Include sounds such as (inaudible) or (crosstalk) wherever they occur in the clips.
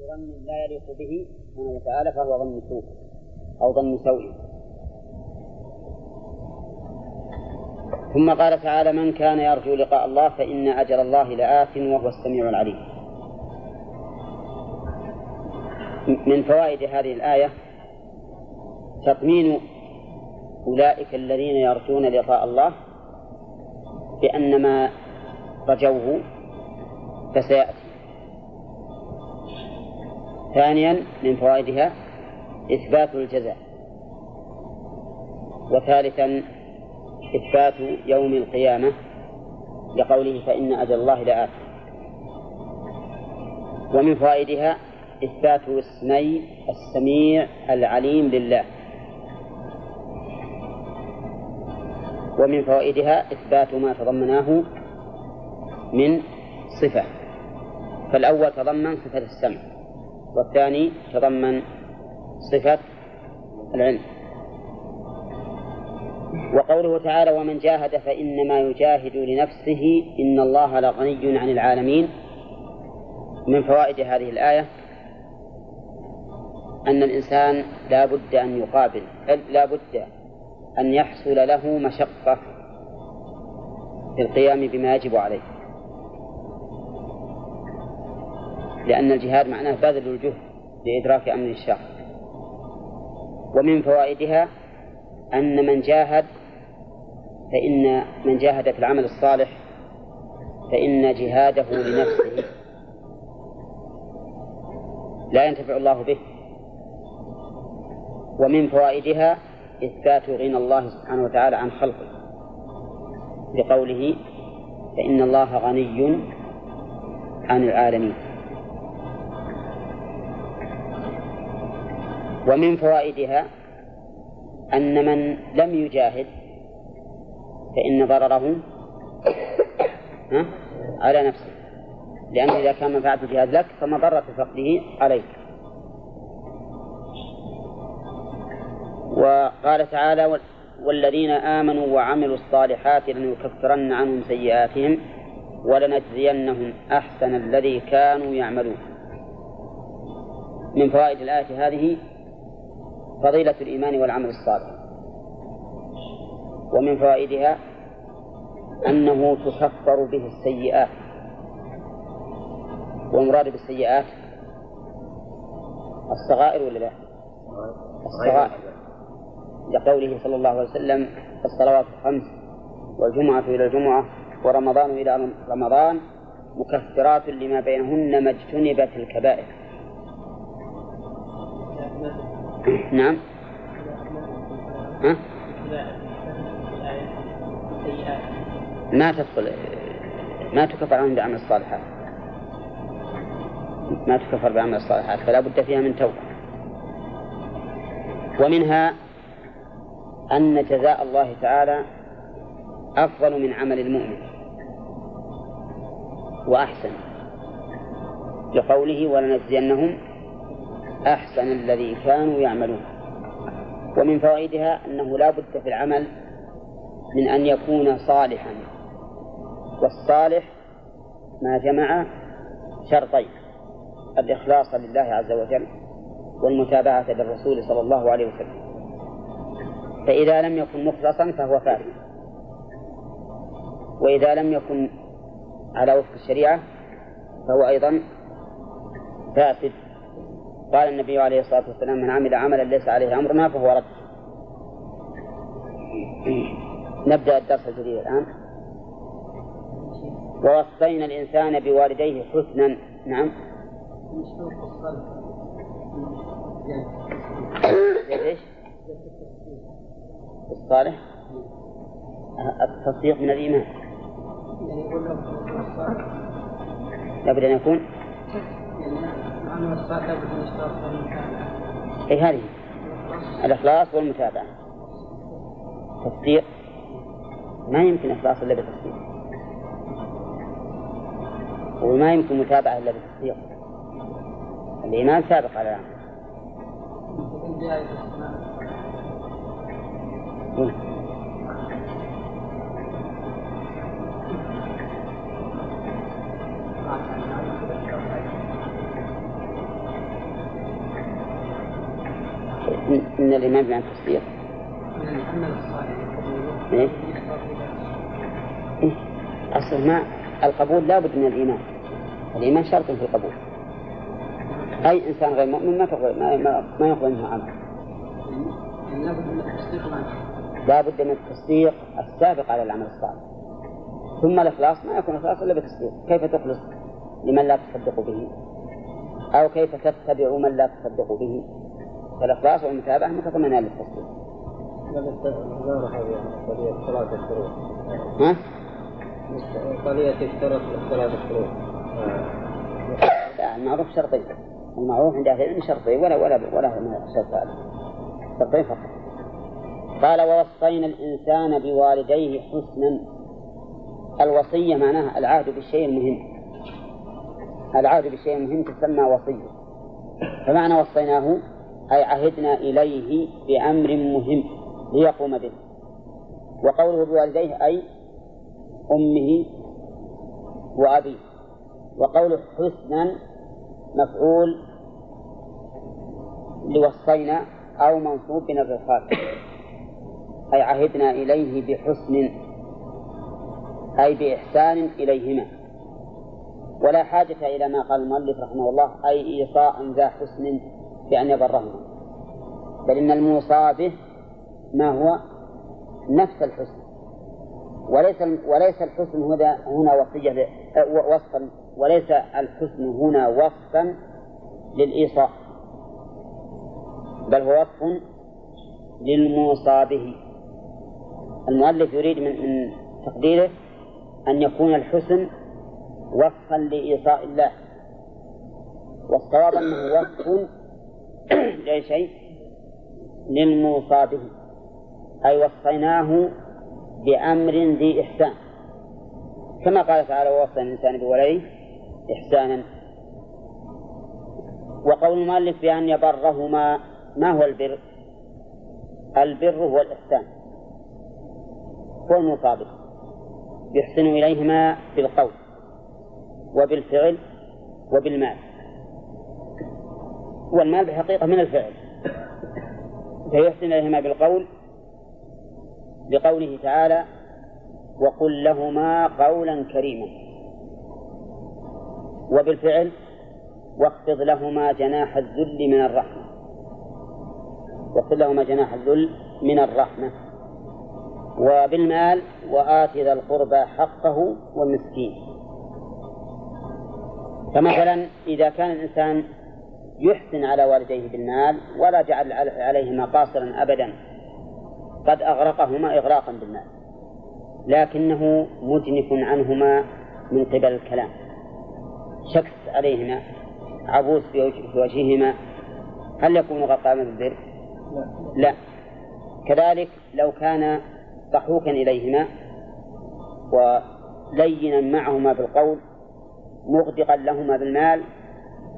بظن لا يليق به سبحانه وتعالى فهو ظن سوء أو ظن سوء. ثم قال تعالى من كان يرجو لقاء الله فإن أجل الله لآت وهو السميع العليم. من فوائد هذه الآية تطمين أولئك الذين يرجون لقاء الله بأن ما رجوه فسيأتي. ثانيا من فوائدها إثبات الجزاء وثالثا إثبات يوم القيامة لقوله فإن أجل الله لآت. ومن فوائدها إثبات اسمي السميع العليم لله. ومن فوائدها إثبات ما تضمناه من صفة. فالأول تضمن صفة السمع. والثاني تضمن صفة العلم. وقوله تعالى ومن جاهد فإنما يجاهد لنفسه إن الله لغني عن العالمين. من فوائد هذه الآية أن الإنسان لا بد أن يقابل لا بد أن يحصل له مشقة في القيام بما يجب عليه. لأن الجهاد معناه بذل الجهد لإدراك أمر الشر ومن فوائدها أن من جاهد فإن من جاهد في العمل الصالح فإن جهاده لنفسه لا ينتفع الله به. ومن فوائدها إثبات غنى الله سبحانه وتعالى عن خلقه. بقوله فإن الله غني عن العالمين. ومن فوائدها أن من لم يجاهد فإن ضرره على نفسه. لأنه إذا كان منفعة الجهاد لك فمضرة فقده عليك. وقال تعالى والذين آمنوا وعملوا الصالحات لنكفرن عنهم سيئاتهم ولنجزينهم أحسن الذي كانوا يعملون. من فوائد الآية هذه فضيلة الإيمان والعمل الصالح. ومن فوائدها أنه تكفر به السيئات. والمراد بالسيئات الصغائر ولا لا؟ الصغائر. لقوله صلى الله عليه وسلم الصلوات الخمس والجمعة إلى الجمعة ورمضان إلى رمضان مكفرات لما بينهن ما اجتنبت الكبائر. نعم. ها؟ ما تدخل ما تكفر عنهم بعمل الصالحات. ما تكفر بعمل الصالحات فلا بد فيها من توبة. ومنها أن جزاء الله تعالى أفضل من عمل المؤمن. وأحسن. لقوله ولنجزينهم أحسن الذي كانوا يعملون. ومن فوائدها أنه لا بد في العمل من أن يكون صالحا. والصالح ما جمع شرطين الإخلاص لله عز وجل والمتابعة للرسول صلى الله عليه وسلم. فإذا لم يكن مخلصا فهو فاسد وإذا لم يكن على وفق الشريعة فهو أيضا فاسد. قال النبي عليه الصلاة والسلام من عمل عملا ليس عليه أمرنا فهو رد. نبدأ الدرس الجديد الآن. ووصينا الإنسان بوالديه حسنا. نعم. إيش؟ الصالح. التصديق من الإيمان. لابد أن يكون أي هذه؟ الإخلاص والمتابعة. تصديق؟ ما يمكن إخلاص إلا بتصديق. وما يمكن متابعة إلا بتصديق. الإيمان سابق على العمل. إن الإيمان بمعنى التصديق إيه؟ أصل ما القبول لا بد من الإيمان. الإيمان شرط في القبول. أي إنسان غير مؤمن ما تقبل ما, ما, ما يقبل منه عمل. لا بد من التصديق السابق على العمل الصالح. ثم الإخلاص ما يكون إخلاص إلا بالتصديق كيف تخلص لمن لا تصدق به؟ أو كيف تتبع من لا تصدق به؟ فالإخلاص والمتابعة متضمنان للتصديق ها؟ قضية اشترط ثلاث شروط لا المعروف شرطين المعروف عند أهل العلم شرطين ولا ولا ولا الشرط هذا. شرطين فقط. قال ووصينا الإنسان بوالديه حسنا. الوصية معناها العهد بالشيء المهم. العهد بالشيء المهم تسمى وصية. فمعنى وصيناه أي عهدنا إليه بأمر مهم ليقوم به. وقوله بوالديه أي أمه وأبيه. وقوله حسنا مفعول لوصينا أو منصوب بنظر الخالق أي عهدنا إليه بحسن أي بإحسان إليهما. ولا حاجة إلى ما قال المؤلف رحمه الله أي إيصاء ذا حسن بأن يبرهما بل إن الموصى به ما هو؟ نفس الحسن. وليس وليس الحسن هنا هنا وصية وصفا. وليس الحسن هنا وصفا للإيصاء. بل هو وصف للموصى به. المؤلف يريد من من تقديره أن يكون الحسن وصفا لإيصاء الله. والصواب أنه وصف (clears throat) لأي شيء؟ للموصى به. أي وصيناه بأمر ذي إحسان. كما قال تعالى ووصى الإنسان بوليه إحسانا. وقول المؤلف بأن يبرهما ما هو البر؟ البر هو الإحسان. هو المصابر يحسن إليهما بالقول وبالفعل وبالمال. والمال بحقيقة من الفعل. فيحسن إليهما بالقول بقوله تعالى وقل لهما قولا كريما. وبالفعل واخفض لهما جناح الذل من الرحمة. واخفض لهما جناح الذل من الرحمة. وبالمال وآت ذا القربى حقه والمسكين. فمثلا إذا كان الإنسان يحسن على والديه بالمال ولا جعل عليهما قاصرا أبدا. قد أغرقهما إغراقا بالمال لكنه مجنف عنهما من قبل الكلام. شكس عليهما عبوس في وجههما. هل يكون غطاء بالبر؟ لا. كذلك لو كان ضحوكا إليهما ولينا معهما بالقول مغدقا لهما بالمال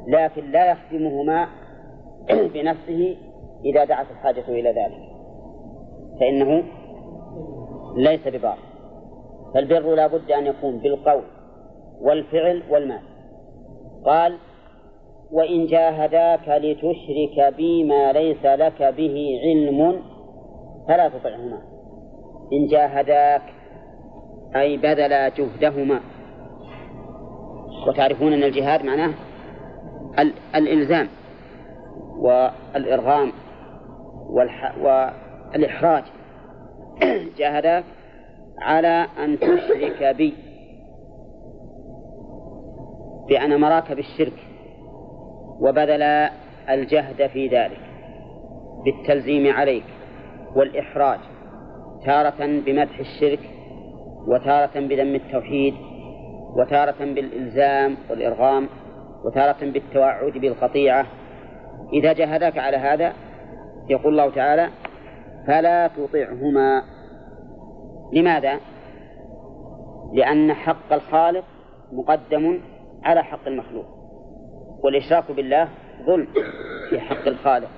لكن لا يخدمهما (clears throat) بنفسه إذا دعت الحاجة إلى ذلك. فإنه ليس ببار. فالبر لا بد أن يكون بالقول والفعل والمال. قال وإن جاهداك لتشرك بي ما ليس لك به علم فلا تطعهما. إن جاهداك أي بذلا جهدهما. وتعرفون أن الجهاد معناه الإلزام والإرغام والإحراج. (clears throat) جاهداك على أن تشرك بي بأن أمراك بالشرك وبذل الجهد في ذلك بالتلزيم عليك والإحراج تارة بمدح الشرك وتارة بذم التوحيد وتارة بالإلزام والإرغام. وتارة بالتوعد بالقطيعة إذا جاهداك على هذا يقول الله تعالى فلا تطعهما. لماذا؟ لأن حق الخالق مقدم على حق المخلوق والإشراك بالله ظلم في حق الخالق.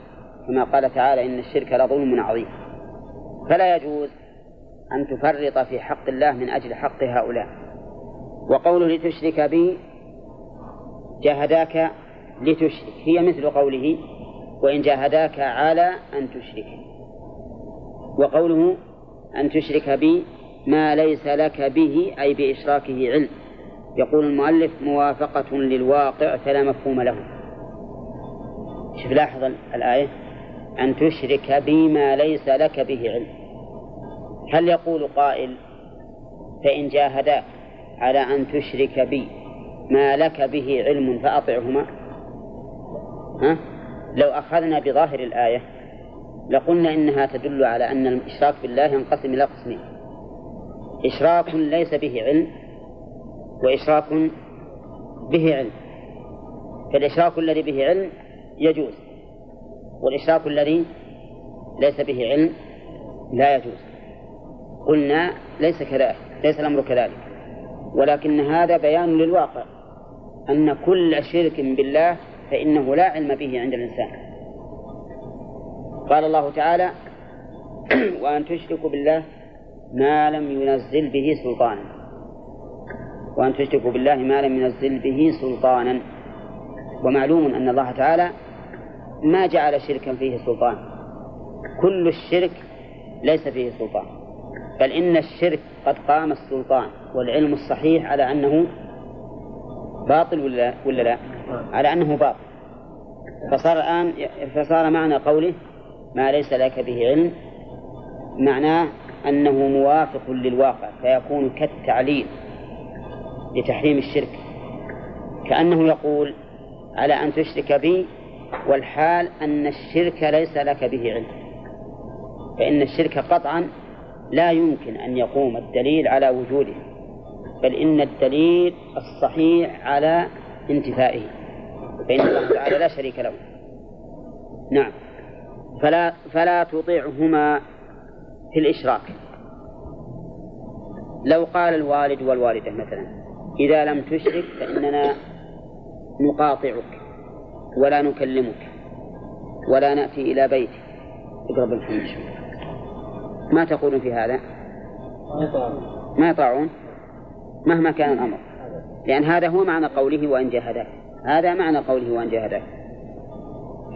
كما قال تعالى إن الشرك لظلم عظيم. فلا يجوز أن تفرط في حق الله من أجل حق هؤلاء. وقوله لتشرك بي جاهداك لتشرك. هي مثل قوله وإن جاهداك على أن تشرك. وقوله أن تشرك بي ما ليس لك به أي بإشراكه علم. يقول المؤلف موافقة للواقع فلا مفهوم له. شوف لاحظ الآية. أن تشرك بي ما ليس لك به علم. هل يقول قائل فإن جاهداك على أن تشرك بي ما لك به علم فأطعهما. ها؟ لو أخذنا بظاهر الآية لقلنا إنها تدل على أن الإشراك بالله ينقسم إلى قسمين. إشراك ليس به علم وإشراك به علم. فالإشراك الذي به علم يجوز والإشراك الذي ليس به علم لا يجوز. قلنا ليس كذلك ليس الأمر كذلك ولكن هذا بيان للواقع. أن كل شرك بالله فإنه لا علم به عند الإنسان. قال الله تعالى (clears throat) وأن تشركوا بالله ما لم ينزل به سلطانا. وأن تشركوا بالله ما لم ينزل به سلطانا. ومعلوم أن الله تعالى ما جعل شركا فيه سلطان. كل الشرك ليس فيه سلطان. بل إن الشرك قد قام السلطان والعلم الصحيح على أنه باطل ولا ولا لا؟ على أنه باطل. فصار الآن فصار معنى قوله ما ليس لك به علم معناه أنه موافق للواقع فيكون كالتعليل لتحريم الشرك. كأنه يقول على أن تشرك بي والحال أن الشرك ليس لك به علم. فإن الشرك قطعا لا يمكن أن يقوم الدليل على وجوده. بل إن الدليل الصحيح على انتفائه فإن الله تعالى لا شريك له. نعم. فلا فلا تطيعهما في الإشراك. لو قال الوالد والوالدة مثلا إذا لم تشرك فإننا نقاطعك ولا نكلمك ولا نأتي إلى بيتك. اقرب الحمد ما تقولون في هذا؟ ما يطاعون؟ مهما كان الأمر. لأن هذا هو معنى قوله وإن جاهداك. هذا معنى قوله وإن جاهداك.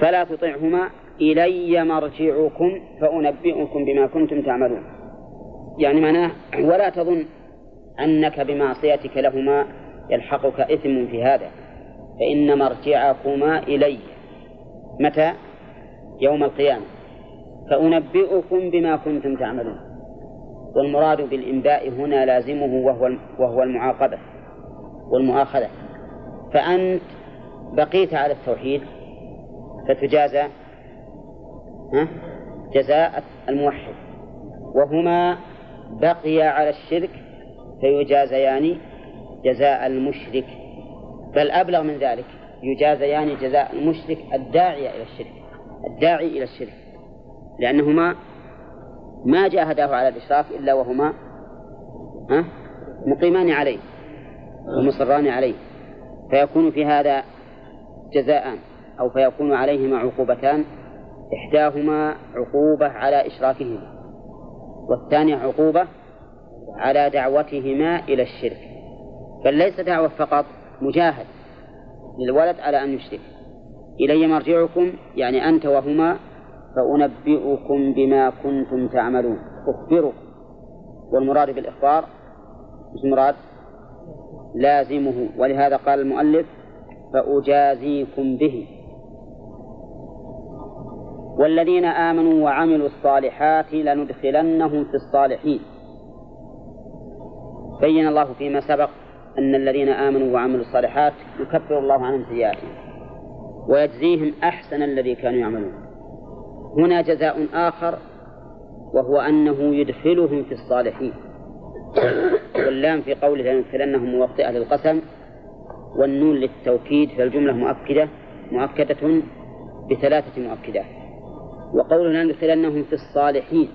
فلا تطعهما إلي مرجعكم فأنبئكم بما كنتم تعملون. يعني معناه ولا تظن أنك بمعصيتك لهما يلحقك إثم في هذا. فإن مرجعكما إلي. متى؟ يوم القيامة. فأنبئكم بما كنتم تعملون. والمراد بالإنباء هنا لازمه وهو وهو المعاقبة والمؤاخذة. فأنت بقيت على التوحيد فتجازى جزاء الموحد. وهما بقيا على الشرك فيجازيان جزاء المشرك. بل أبلغ من ذلك يجازيان جزاء المشرك الداعية إلى الشرك الداعي إلى الشرك. لأنهما ما جاهداه على الإشراك إلا وهما مقيمان عليه ومصران عليه. فيكون في هذا جزاءان أو فيكون عليهما عقوبتان إحداهما عقوبة على إشراكهما والثانية عقوبة على دعوتهما إلى الشرك. بل ليس دعوة فقط مجاهد للولد على أن يشرك. إلي مرجعكم يعني أنت وهما فأنبئكم بما كنتم تعملون. أخبركم. والمراد بالإخبار مش مراد لازمه. ولهذا قال المؤلف فأجازيكم به. والذين آمنوا وعملوا الصالحات لندخلنهم في الصالحين. بين الله فيما سبق أن الذين آمنوا وعملوا الصالحات يكفر الله عنهم سيئاتهم ويجزيهم أحسن الذي كانوا يعملون. هنا جزاء آخر وهو أنه يدخلهم في الصالحين. واللام في قوله لندخلنهم موطئة للقسم والنون للتوكيد فالجملة مؤكدة مؤكدة بثلاثة مؤكدات. وقولنا لندخلنهم في الصالحين.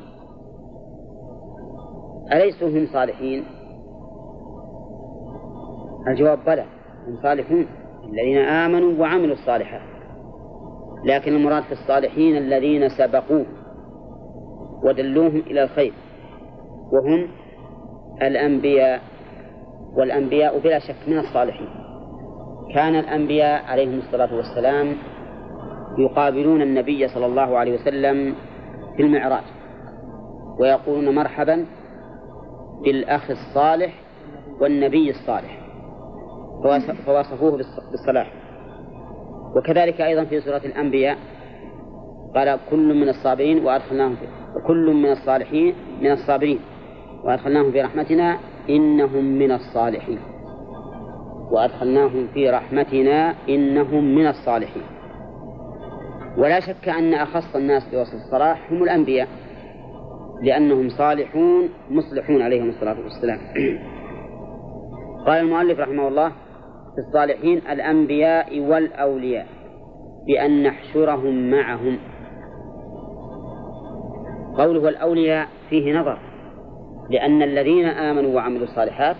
أليسوا هم صالحين؟ الجواب بلى هم صالحون. الذين آمنوا وعملوا الصالحات. لكن المراد في الصالحين الذين سبقوه ودلوهم إلى الخير وهم الأنبياء والأنبياء بلا شك من الصالحين. كان الأنبياء عليهم الصلاة والسلام يقابلون النبي صلى الله عليه وسلم في المعراج ويقولون مرحبا بالأخ الصالح والنبي الصالح فوصفوه بالصلاح. وكذلك أيضا في سورة الأنبياء قال كل من الصابرين وأدخلناهم في كل من الصالحين من الصابرين وأدخلناهم في رحمتنا إنهم من الصالحين. وأدخلناهم في رحمتنا إنهم من الصالحين. ولا شك أن أخص الناس بوصف الصلاح هم الأنبياء لأنهم صالحون مصلحون عليهم الصلاة والسلام. (clears throat) قال المؤلف رحمه الله في الصالحين الأنبياء والأولياء بأن نحشرهم معهم. قوله الأولياء فيه نظر لأن الذين آمنوا وعملوا الصالحات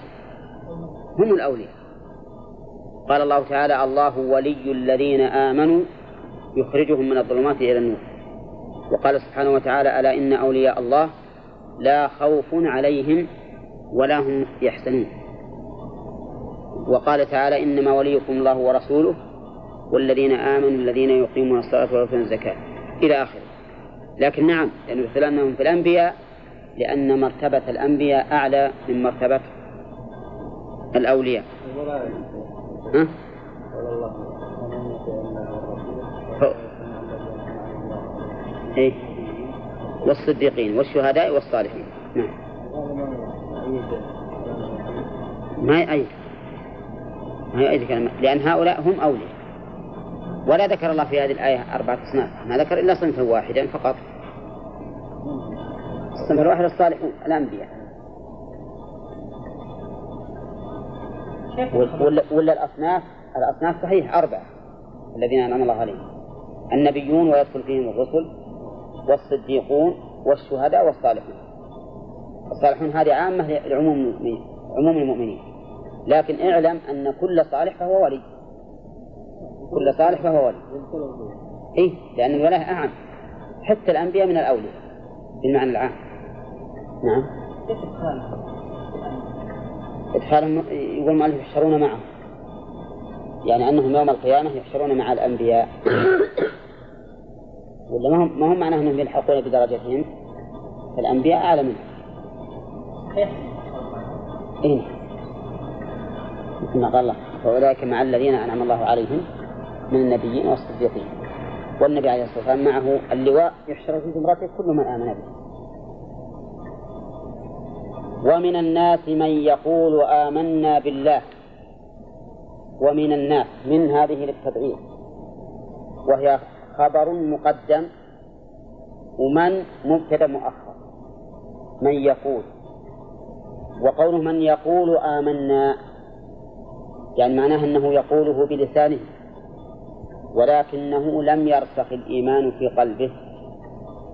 هم الأولياء. قال الله تعالى الله ولي الذين آمنوا يخرجهم من الظلمات إلى النور. وقال سبحانه وتعالى ألا إن أولياء الله لا خوف عليهم ولا هم يحزنون. وقال تعالى إنما وليكم الله ورسوله والذين آمنوا الذين يقيمون الصلاة ويؤتون الزكاة. إلى آخره. لكن نعم لأنه أنهم في الأنبياء لأن مرتبة الأنبياء أعلى من مرتبة الأولياء. ها؟ إيه. والصديقين والشهداء والصالحين. نعم. ما يأيد كلمة لأن هؤلاء هم أولياء. ولا ذكر الله في هذه الآية أربعة أصناف. ما ذكر إلا صنفا واحدا فقط. الصنف الواحد الصالحون الأنبياء. ولا, ولا الأصناف؟ الأصناف صحيح أربعة الذين أنعم الله عليهم. النبيون ويدخل فيهم الرسل والصديقون والشهداء والصالحون. الصالحون هذه عامة لعموم المؤمنين. عموم المؤمنين. لكن اعلم أن كل صالح فهو ولي. كل صالح فهو ولي. إيه لأن الولاية أعم. حتى الأنبياء من الأولياء بالمعنى العام. نعم. إدخالهم يقول المؤلف يحشرون معه. يعني أنهم يوم القيامة يحشرون مع الأنبياء. ولا ما هم ما هم معناه أنهم يلحقون بدرجتهم؟ الأنبياء أعلى منهم. إيه. مثل ما قال الله وأولئك مع الذين أنعم الله عليهم من النبيين والصديقين. والنبي عليه الصلاة والسلام معه اللواء يحشر في زمرته كل من آمن به. ومن الناس من يقول آمنا بالله. ومن الناس من هذه للتبعير وهي خبر مقدم ومن مبتدا مؤخر. من يقول. وقوله من يقول آمنا يعني معناه أنه يقوله بلسانه ولكنه لم يرسخ الإيمان في قلبه.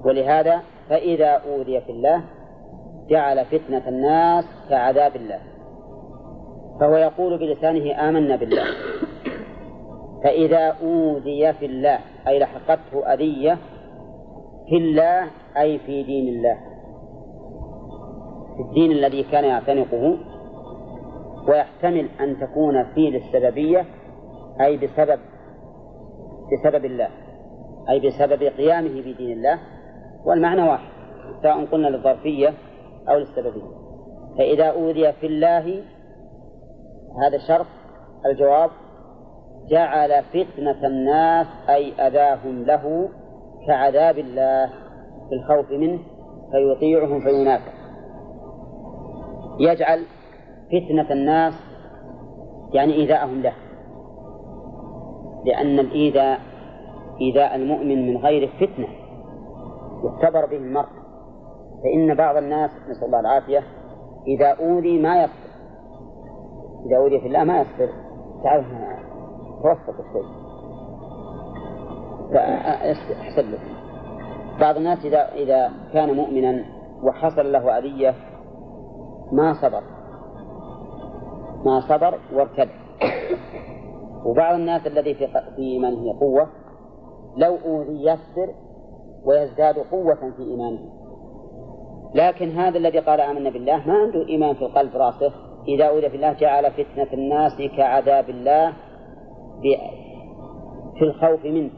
ولهذا فإذا أوذي في الله جعل فتنة الناس كعذاب الله. فهو يقول بلسانه آمنا بالله. فإذا أوذي في الله أي لحقته أذية في الله أي في دين الله. في الدين الذي كان يعتنقه ويحتمل أن تكون فيه للسببية أي بسبب بسبب الله أي بسبب قيامه بدين الله والمعنى واحد سواء قلنا للظرفية أو للسببية. فإذا أوذي في الله هذا شرط الجواب جعل فتنة الناس أي أذاهم له كعذاب الله في الخوف منه فيطيعهم فينافع يجعل فتنة الناس يعني إيذاءهم له. لأن الإيذاء إيذاء المؤمن من غير فتنة يختبر به المرء. فإن بعض الناس نسأل الله العافية إذا أوذي ما يصبر. إذا أوذي في الله ما يصبر. تعرف توسط شوي. فأحسن له بعض الناس إذا إذا كان مؤمنا وحصل له أذية ما صبر. ما صبر وارتد. وبعض الناس الذي في في إيمانه قوة لو أوذي يصبر ويزداد قوة في إيمانه. لكن هذا الذي قال آمنا بالله ما عنده إيمان في القلب راسخ. إذا أوذي في الله جعل فتنة الناس كعذاب الله في الخوف منه.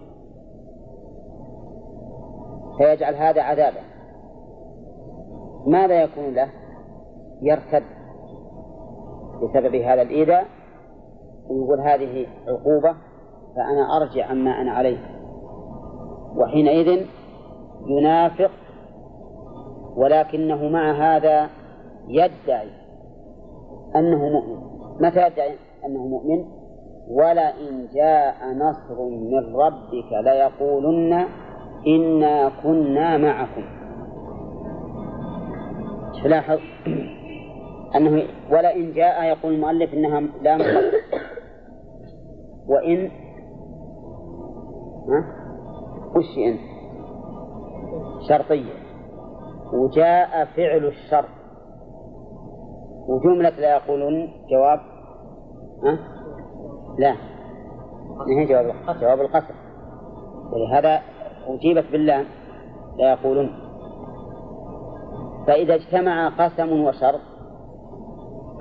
فيجعل هذا عذابا. ماذا يكون له؟ يرتد. بسبب هذا الإيذاء ويقول هذه عقوبة فأنا أرجع عما أنا عليه. وحينئذ ينافق ولكنه مع هذا يدعي أنه مؤمن. متى يدعي أنه مؤمن؟ ولئن جاء نصر من ربك ليقولن إنا كنا معكم. تلاحظ أنه ولئن جاء يقول المؤلف إنها لا مقدر وإن ها؟ وش إن؟ شرطية. وجاء فعل الشرط. وجملة لا يقولون جواب؟ ها؟ لا. ما هي جواب جواب القسم ولهذا أجيبت بالله لا يقولون. فإذا اجتمع قسم وشرط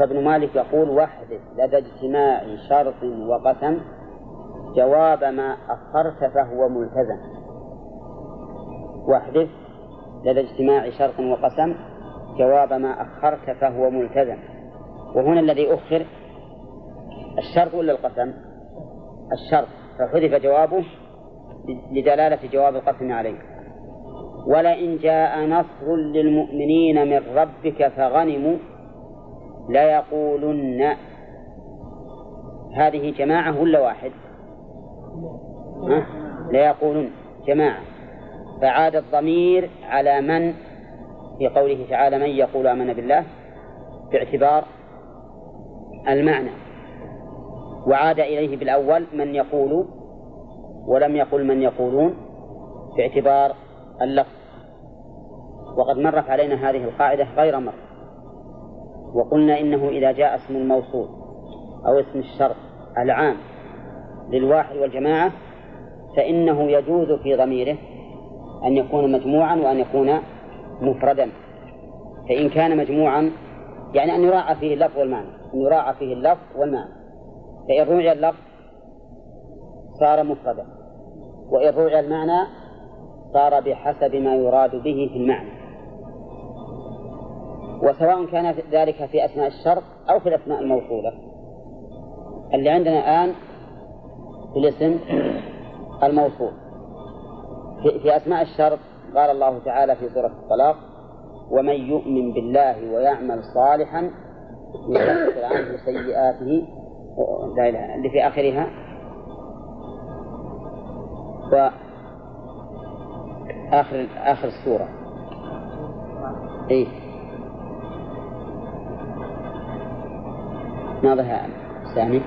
فابن مالك يقول واحدث لدى اجتماع شرط وقسم جواب ما أخرت فهو ملتزم. واحدث لدى اجتماع شرط وقسم جواب ما أخرت فهو ملتزم. وهنا الذي أخر الشرط ولا القسم؟ الشرط. فحذف جوابه لدلالة جواب القسم عليه. ولئن جاء نصر للمؤمنين من ربك فغنموا ليقولن هذه جماعة ولا واحد؟ ها؟ ليقولن جماعة. فعاد الضمير على من؟ في قوله تعالى من يقول آمن بالله باعتبار المعنى. وعاد إليه بالأول من يقول ولم يقل من يقولون باعتبار اللفظ. وقد مرت علينا هذه القاعدة غير مرة. وقلنا إنه إذا جاء اسم الموصول أو اسم الشرط العام للواحد والجماعة فإنه يجوز في ضميره أن يكون مجموعا وأن يكون مفردا. فإن كان مجموعا يعني أن يراعى فيه اللفظ والمعنى أن يراعى فيه اللفظ والمعنى. فإن روعي اللفظ صار مفردا وإن روعي المعنى صار بحسب ما يراد به في المعنى. وسواء كان ذلك في أثناء الشرط أو في الأسماء الموصولة. اللي عندنا الآن في الاسم الموصول. في أسماء الشرط قال الله تعالى في سورة الطلاق ومن يؤمن بالله ويعمل صالحا يكفر عنه سيئاته. لا إله اللي في آخرها. و آخر آخر السورة. إيه. ناظرها سامي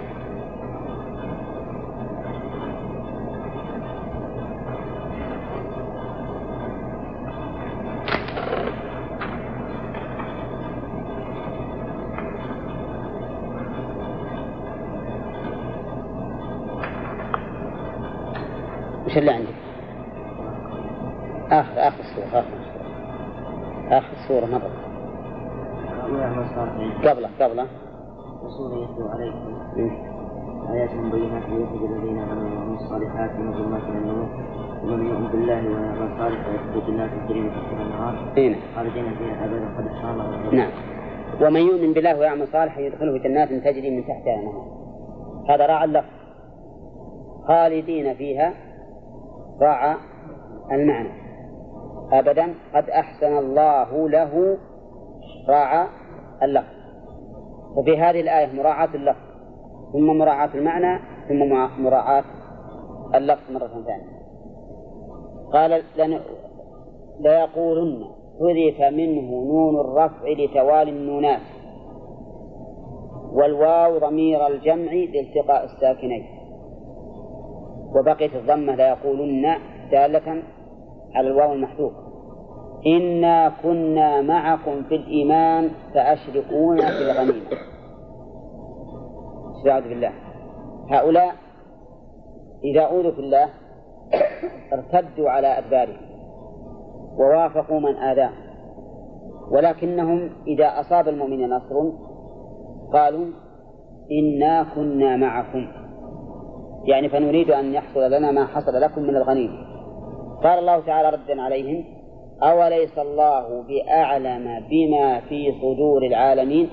رسول يتلو عليكم آيات بينات ليخرج الذين آمنوا وعملوا الصالحات من ظلمات النور. ومن يؤمن بالله ويعمل صالحا يدخل جنات تجري من تحتها الأنهار خالدين فيها أبدا. قد أحصى الله نعم. ومن يؤمن بالله ويعمل صالحا يدخله جنات تجري من تحتها الأنهار. هذا راعى اللفظ. خالدين فيها راعى المعنى. أبدا. قد أحسن الله له راعى اللفظ. وفي هذه الآية مراعاة اللفظ ثم مراعاة المعنى ثم مراعاة اللفظ مرة ثانية. قال لن ليقولن حذف منه نون الرفع لتوالي النونات والواو ضمير الجمع لالتقاء الساكنين. وبقيت الضمة ليقولن دالة على الواو المحذوف إنا كنا معكم في الإيمان فأشركونا في الغنيمة استعاذ بالله. هؤلاء إذا أوذوا في الله ارتدوا على أدبارهم ووافقوا من آذاهم. ولكنهم إذا أصاب المؤمن نصر قالوا إنا كنا معكم. يعني فنريد أن يحصل لنا ما حصل لكم من الغنيمة. قال الله تعالى ردا عليهم أوليس الله بأعلم بما في صدور العالمين؟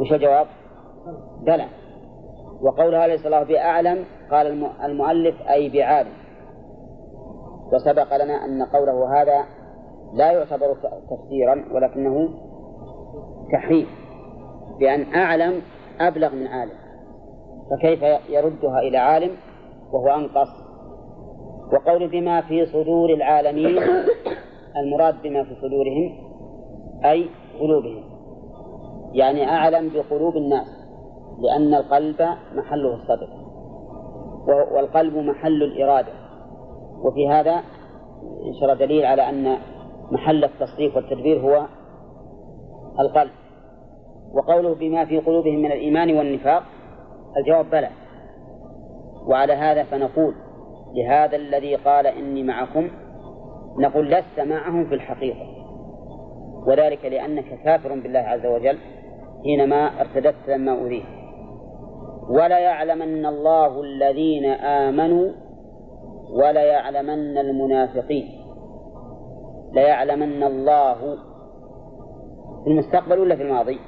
وش الجواب؟ بلى. وقولها ليس الله بأعلم قال المؤلف أي بعالم. وسبق لنا أن قوله هذا لا يعتبر تفسيرا ولكنه تحريف. بأن أعلم أبلغ من عالم. فكيف يردها إلى عالم وهو أنقص؟ وقول بما في صدور العالمين المراد بما في صدورهم أي قلوبهم. يعني أعلم بقلوب الناس لأن القلب محله الصدر والقلب محل الإرادة. وفي هذا انشر دليل على أن محل التصريف والتدبير هو القلب. وقوله بما في قلوبهم من الإيمان والنفاق الجواب بلى. وعلى هذا فنقول لهذا الذي قال إني معكم نقول لست معهم في الحقيقة وذلك لأنك كافر بالله عز وجل حينما ارتدت لما أريد ولا يعلمن الله الذين آمنوا ولا يعلمن المنافقين ليعلمن الله في المستقبل ولا في الماضي؟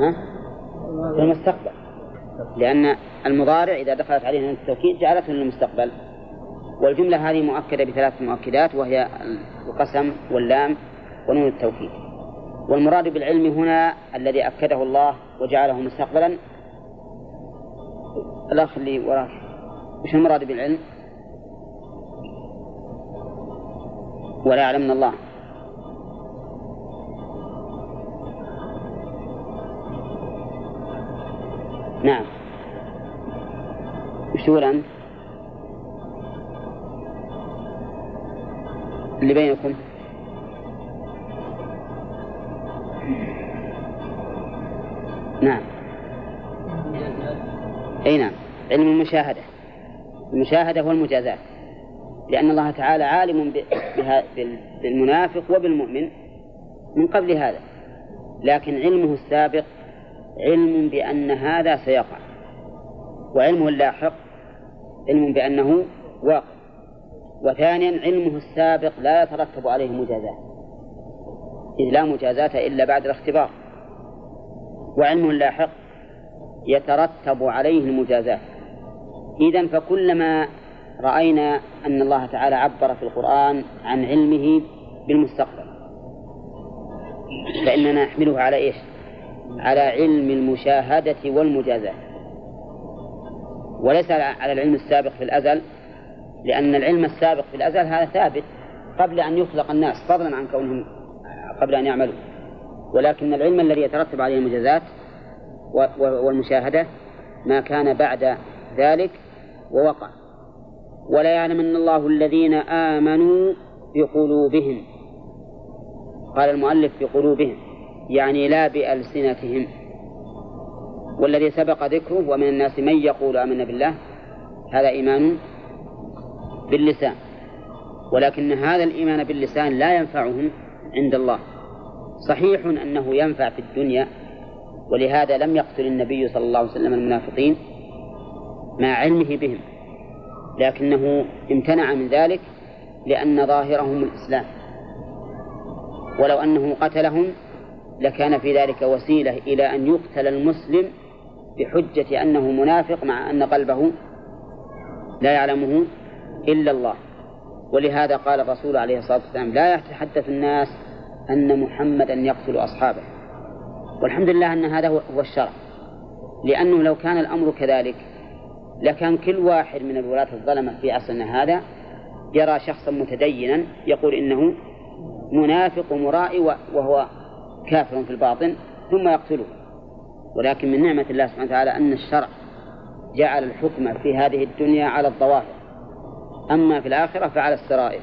ها؟ في المستقبل لأن المضارع إذا دخلت عليه التوكيد جعلته للمستقبل والجملة هذه مؤكدة بثلاث مؤكدات وهي القسم واللام ونون التوكيد. والمراد بالعلم هنا الذي أكده الله وجعله مستقبلا. الأخ اللي وراك وش المراد بالعلم؟ ولا يعلمن الله. نعم. وش تقول أنت؟ اللي بينكم؟ نعم. أي نعم. علم المشاهدة. المشاهدة والمجازات. لأن الله تعالى عالم بالمنافق وبالمؤمن من قبل هذا. لكن علمه السابق علم بأن هذا سيقع. وعلمه اللاحق علم بأنه واقع. وثانيا علمه السابق لا يترتب عليه مجازات. إذ لا مجازاة إلا بعد الاختبار. وعلمه اللاحق يترتب عليه المجازات. إذا فكلما رأينا أن الله تعالى عبر في القرآن عن علمه بالمستقبل فإننا نحمله على إيش؟ على علم المشاهدة والمجازاة وليس على العلم السابق في الأزل لأن العلم السابق في الأزل هذا ثابت قبل أن يخلق الناس فضلا عن كونهم قبل أن يعملوا. ولكن العلم الذي يترتب عليه المجازات والمشاهدة ما كان بعد ذلك ووقع. ولا يعلمن الله الذين آمنوا بقلوبهم قال المؤلف بقلوبهم يعني لا بألسنتهم. والذي سبق ذكره ومن الناس من يقول آمنا بالله هذا إيمان باللسان. ولكن هذا الإيمان باللسان لا ينفعهم عند الله. صحيح أنه ينفع في الدنيا ولهذا لم يقتل النبي صلى الله عليه وسلم المنافقين مع علمه بهم. لكنه امتنع من ذلك لأن ظاهرهم الإسلام. ولو أنه قتلهم لكان في ذلك وسيلة إلى أن يقتل المسلم بحجة أنه منافق مع أن قلبه لا يعلمه إلا الله. ولهذا قال الرسول عليه الصلاة والسلام لا يتحدث الناس أن محمدا يقتل أصحابه. والحمد لله أن هذا هو الشرع. لأنه لو كان الأمر كذلك لكان كل واحد من الولاة الظلمة في عصرنا هذا يرى شخصا متدينا يقول إنه منافق ومرائي وهو كافر في الباطن ثم يقتله. ولكن من نعمة الله سبحانه وتعالى أن الشرع جعل الحكم في هذه الدنيا على الظواهر. أما في الآخرة فعلى السرائر.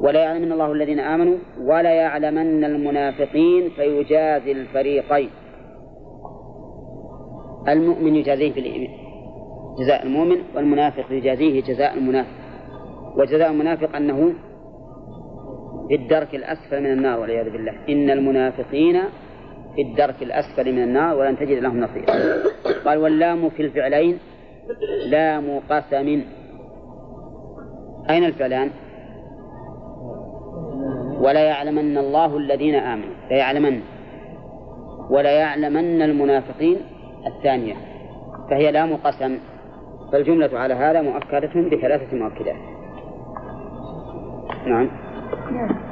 ولا يعلمن الله الذين آمنوا ولا يعلمن المنافقين فيجازي الفريقين. المؤمن يجازيه في جزاء المؤمن والمنافق يجازيه جزاء المنافق. وجزاء المنافق أنه في الدرك الأسفل من النار والعياذ بالله. إن المنافقين في الدرك الأسفل من النار ولن تجد لهم نصيرا قال واللام في الفعلين لام قسم. أين الفعلان؟ ولا يعلمن الله الذين آمنوا. لا يعلمن. ولا يعلمن المنافقين الثانية. فهي لام قسم. فالجملة على هذا مؤكدة بثلاثة مؤكدات. نعم.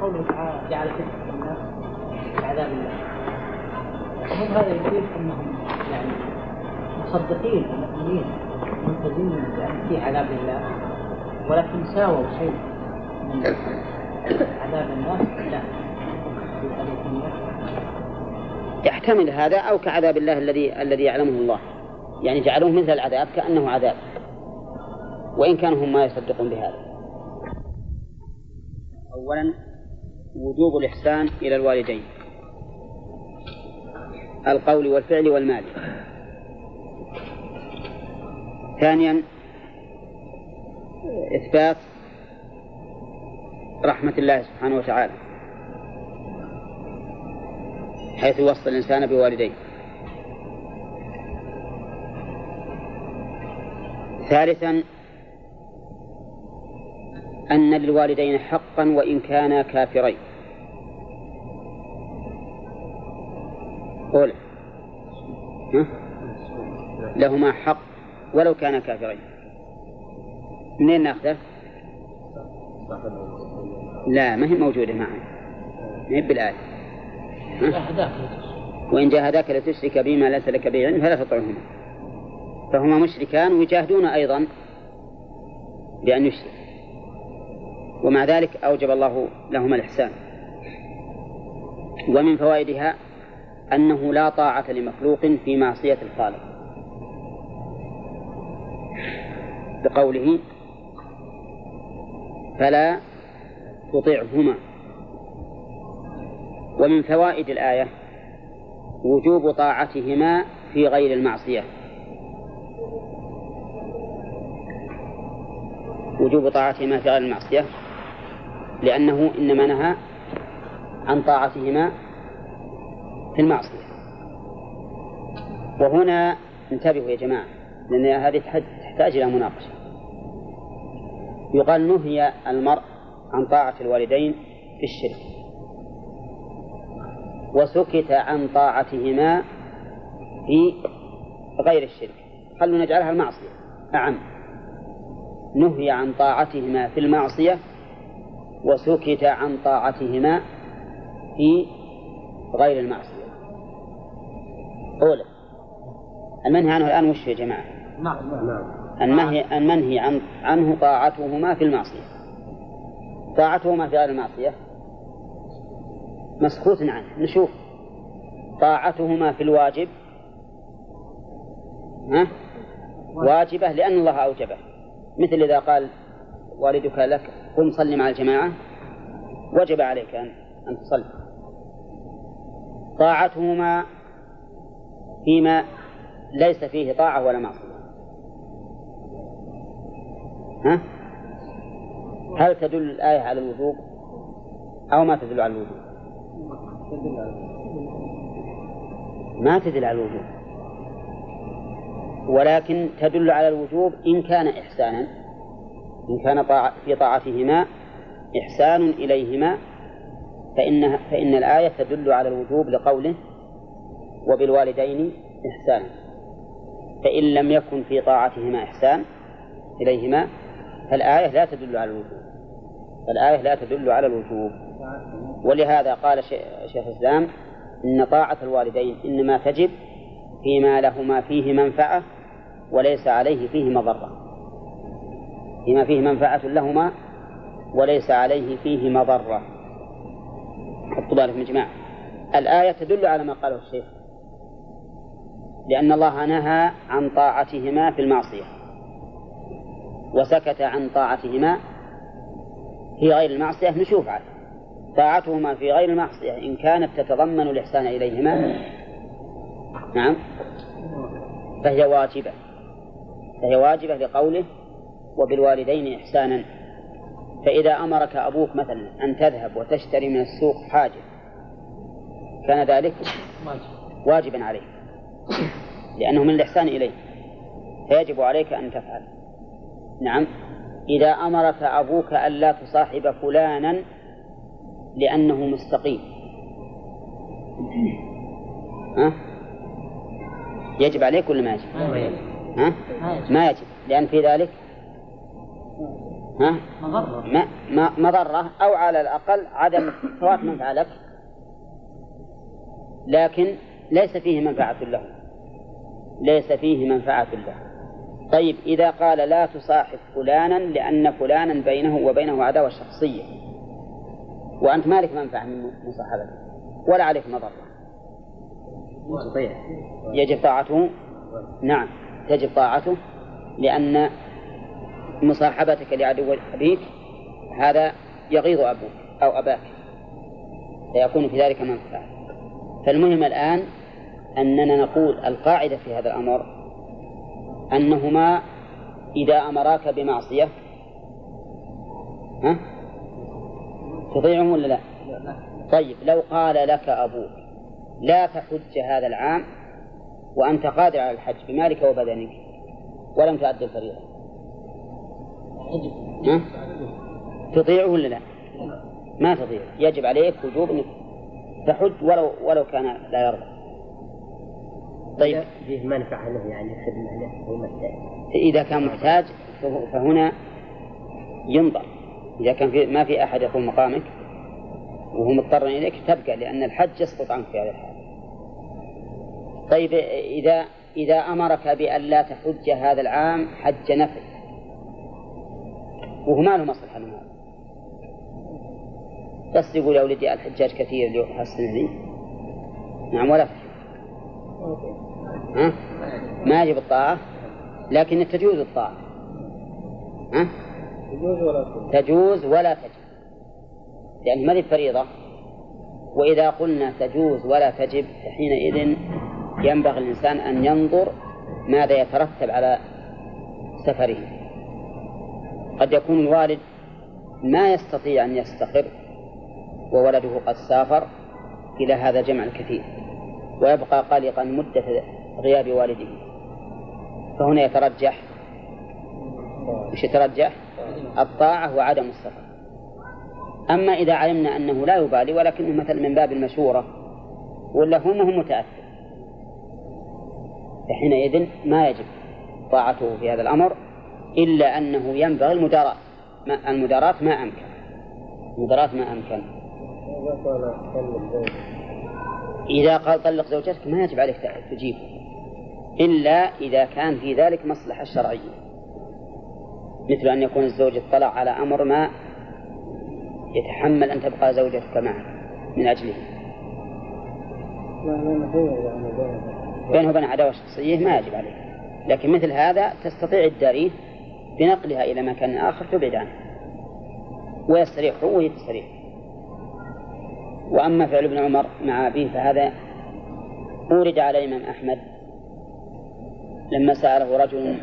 قوله تعالى جعل فتنة الناس عذاب الله هم هذا يفيد انهم يعني مصدقين مؤمنين ملتزمين بان في عذاب الله ولكن ساووا شيء من عذاب الناس لا يحتمل هذا أو كعذاب الله الذي الذي يعلمه الله. يعني جعلوه مثل العذاب كأنه عذاب. وإن كانوا هم ما يصدقون بهذا. اولا وجوب الإحسان إلى الوالدين. القول والفعل والمال. ثانيا إثبات رحمة الله سبحانه وتعالى حيث يوصل الإنسان بوالديه. ثالثا أن للوالدين حقا وإن كانا كافرين. قول. لهما حق ولو كانا كافرين. منين ناخذه؟ لا ما هي موجودة معي ما هي بالآية. وإن جاهداك لتشرك بما ليس لك به علم فلا تطعهما. فهما مشركان ويجاهدون أيضا بأن يشرك. ومع ذلك أوجب الله لهما الإحسان. ومن فوائدها أنه لا طاعة لمخلوق في معصية الخالق. بقوله فلا تطعهما ومن فوائد الآية وجوب طاعتهما في غير المعصية وجوب طاعتهما في غير المعصية لأنه إنما نهى عن طاعتهما في المعصية. وهنا انتبهوا يا جماعة لأن هذه تحتاج إلى مناقشة. يقال نهي المرء عن طاعة الوالدين في الشرك. وسكت عن طاعتهما في غير الشرك. خلوا نجعلها المعصية أعم. نهي عن طاعتهما في المعصية وسكت عن طاعتهما في غير المعصية. أولى المنهي عنه الآن وش يا جماعة؟ نعم المنهي المنهي عن عنه طاعتهما في المعصية. طاعتهما في غير المعصية؟ مسكوت عنه نشوف. طاعتهما في الواجب؟ ها؟ واجبة لأن الله أوجبه. مثل إذا قال والدك لك قم صل مع الجماعة. وجب عليك أن أن تصلي. طاعتهما فيما ليس فيه طاعة ولا معصية. ها؟ هل تدل الآية على الوجوب؟ أو ما تدل على الوجوب؟ ما تدل على الوجوب. ولكن تدل على الوجوب إن كان إحسانا. إن كان في طاعتهما إحسان إليهما فإن فإن الآية تدل على الوجوب لقوله وبالوالدين إحسانا فإن لم يكن في طاعتهما إحسان إليهما فالآية لا تدل على الوجوب. الآية لا تدل على الوجوب. ولهذا قال شيخ الإسلام إن طاعة الوالدين إنما تجب فيما لهما فيه منفعة وليس عليه فيه مضرة. فيما فيه منفعة لهما وليس عليه فيه مضرة. حطوا بالك من جماعة الآية تدل على ما قاله الشيخ. لأن الله نهى عن طاعتهما في المعصية. وسكت عن طاعتهما في غير المعصية نشوف عاد. طاعتهما في غير المعصية إن كانت تتضمن الإحسان إليهما. نعم. فهي واجبة. فهي واجبة لقوله وبالوالدين إحسانا فإذا أمرك أبوك مثلا أن تذهب وتشتري من السوق حاجة كان ذلك واجبا عليك لأنه من الإحسان إليه فيجب عليك أن تفعل نعم إذا أمرك أبوك ألا تصاحب فلانا لأنه مستقيم ها؟ يجب عليك ولا ما يجب؟ ها؟ ما يجب لأن في ذلك ها؟ ما مضرة أو على الأقل عدم فوات منفعة لك. لكن ليس فيه منفعة له. ليس فيه منفعة له. طيب إذا قال لا تصاحب فلانا لأن فلانا بينه وبينه عداوة شخصية. وأنت مالك منفعة من مصاحبته. ولا عليك مضرة. يجب طاعته. نعم تجب طاعته. لأن مصاحبتك لعدو أبيك هذا يغيظ أبوك أو أباك. فيكون في ذلك منفعة فالمهم الآن أننا نقول القاعدة في هذا الأمر أنهما إذا أمراك بمعصية. ها؟ تطيعهم ولا لا؟ طيب لو قال لك أبوك لا تحج هذا العام وأنت قادر على الحج بمالك وبدنك ولم تؤدي الفريضة ها؟ تطيعه ولا لا؟ ما تطيع يجب عليك وجوب إنك تحج ولو ولو كان لا يرضى. طيب فيه منفعة له يعني خدمة له هو محتاج. إذا كان محتاج فهنا ينظر إذا كان في ما في أحد يقوم مقامك وهو مضطر إليك تبقى لأن الحج يسقط عنك في هذا الحال. طيب إذا إذا أمرك بأن لا تحج هذا العام حج نفل وهو ما له مصلحة من هذا. بس يقول يا ولدي الحجاج كثير اليوم السنة ذي نعم ولا تحج ها؟ ما يجب الطاعة لكن تجوز الطاعة. ها؟ تجوز ولا تجب. تجوز ولا تجب لأن ما فريضة؟ وإذا قلنا تجوز ولا تجب فحينئذ ينبغي الإنسان أن ينظر ماذا يترتب على سفره. قد يكون الوالد ما يستطيع أن يستقر وولده قد سافر إلى هذا الجمع الكثير ويبقى قلقا مدة غياب والده. فهنا يترجح مش يترجح؟ الطاعة وعدم السفر. أما إذا علمنا أنه لا يبالي ولكنه مثلا من باب المشورة ولا هو هو متأثر فحينئذ ما يجب طاعته في هذا الأمر. إلا أنه ينبغي المداراة المداراة ما أمكن. المداراة ما أمكن. إذا قال طلق زوجتك. ما يجب عليك تجيب إلا إذا كان في ذلك مصلحة شرعية. مثل أن يكون الزوج اطلع على أمر ما يتحمل أن تبقى زوجتك معه من أجله. بينه. وبين عداوة شخصية ما يجب عليه. لكن مثل هذا تستطيع الداريه بنقلها إلى مكان آخر تبعد عنه ويستريح هو وهي تستريح وأما فعل ابن عمر مع أبيه فهذا أورد على الإمام أحمد لما سأله رجل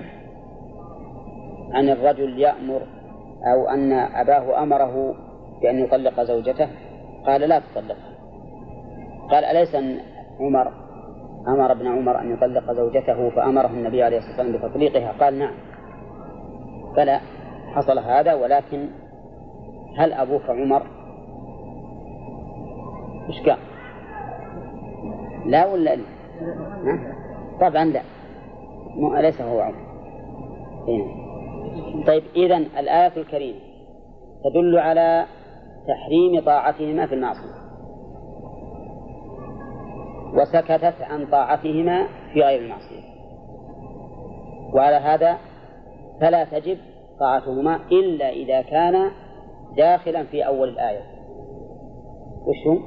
عن الرجل يأمر أو أن أباه أمره بأن يطلق زوجته قال لا تطلقها قال أليس عمر أمر ابن عمر أن يطلق زوجته فأمره النبي عليه الصلاة والسلام بتطليقها؟ قال نعم. فلا حصل هذا ولكن هل أبوك عمر؟ إيش قال؟ لا ولا لا؟ طبعا لا. مو أليس هو عمر. هنا. طيب إذا الآية الكريمة تدل على تحريم طاعتهما في المعصية. وسكتت عن طاعتهما في غير المعصية. وعلى هذا فلا تجب طاعتهما إلا إذا كان داخلا في أول الآية. وش؟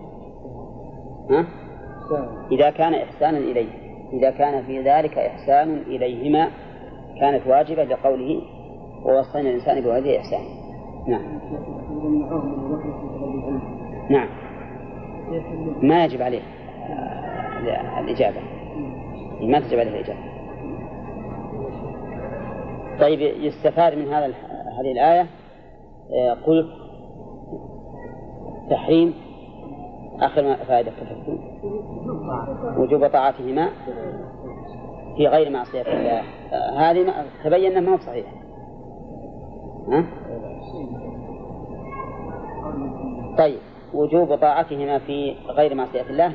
ها؟ إذا كان إحسانا إليه. إذا كان في ذلك إحسان إليهما كانت واجبة لقوله ووصينا الإنسان بوالديه إحسانا نعم. نعم. ما يجب عليه الإجابة. ما تجب عليه الإجابة. طيب يستفاد من هذا هذه الآية. آه، قلت تحريم آخر ما فائدة. كتبت وجوب طاعتهما في غير معصية الله. آه، هذه تبين أنها ما هو صحيح. ها؟ طيب وجوب طاعتهما في غير معصية الله.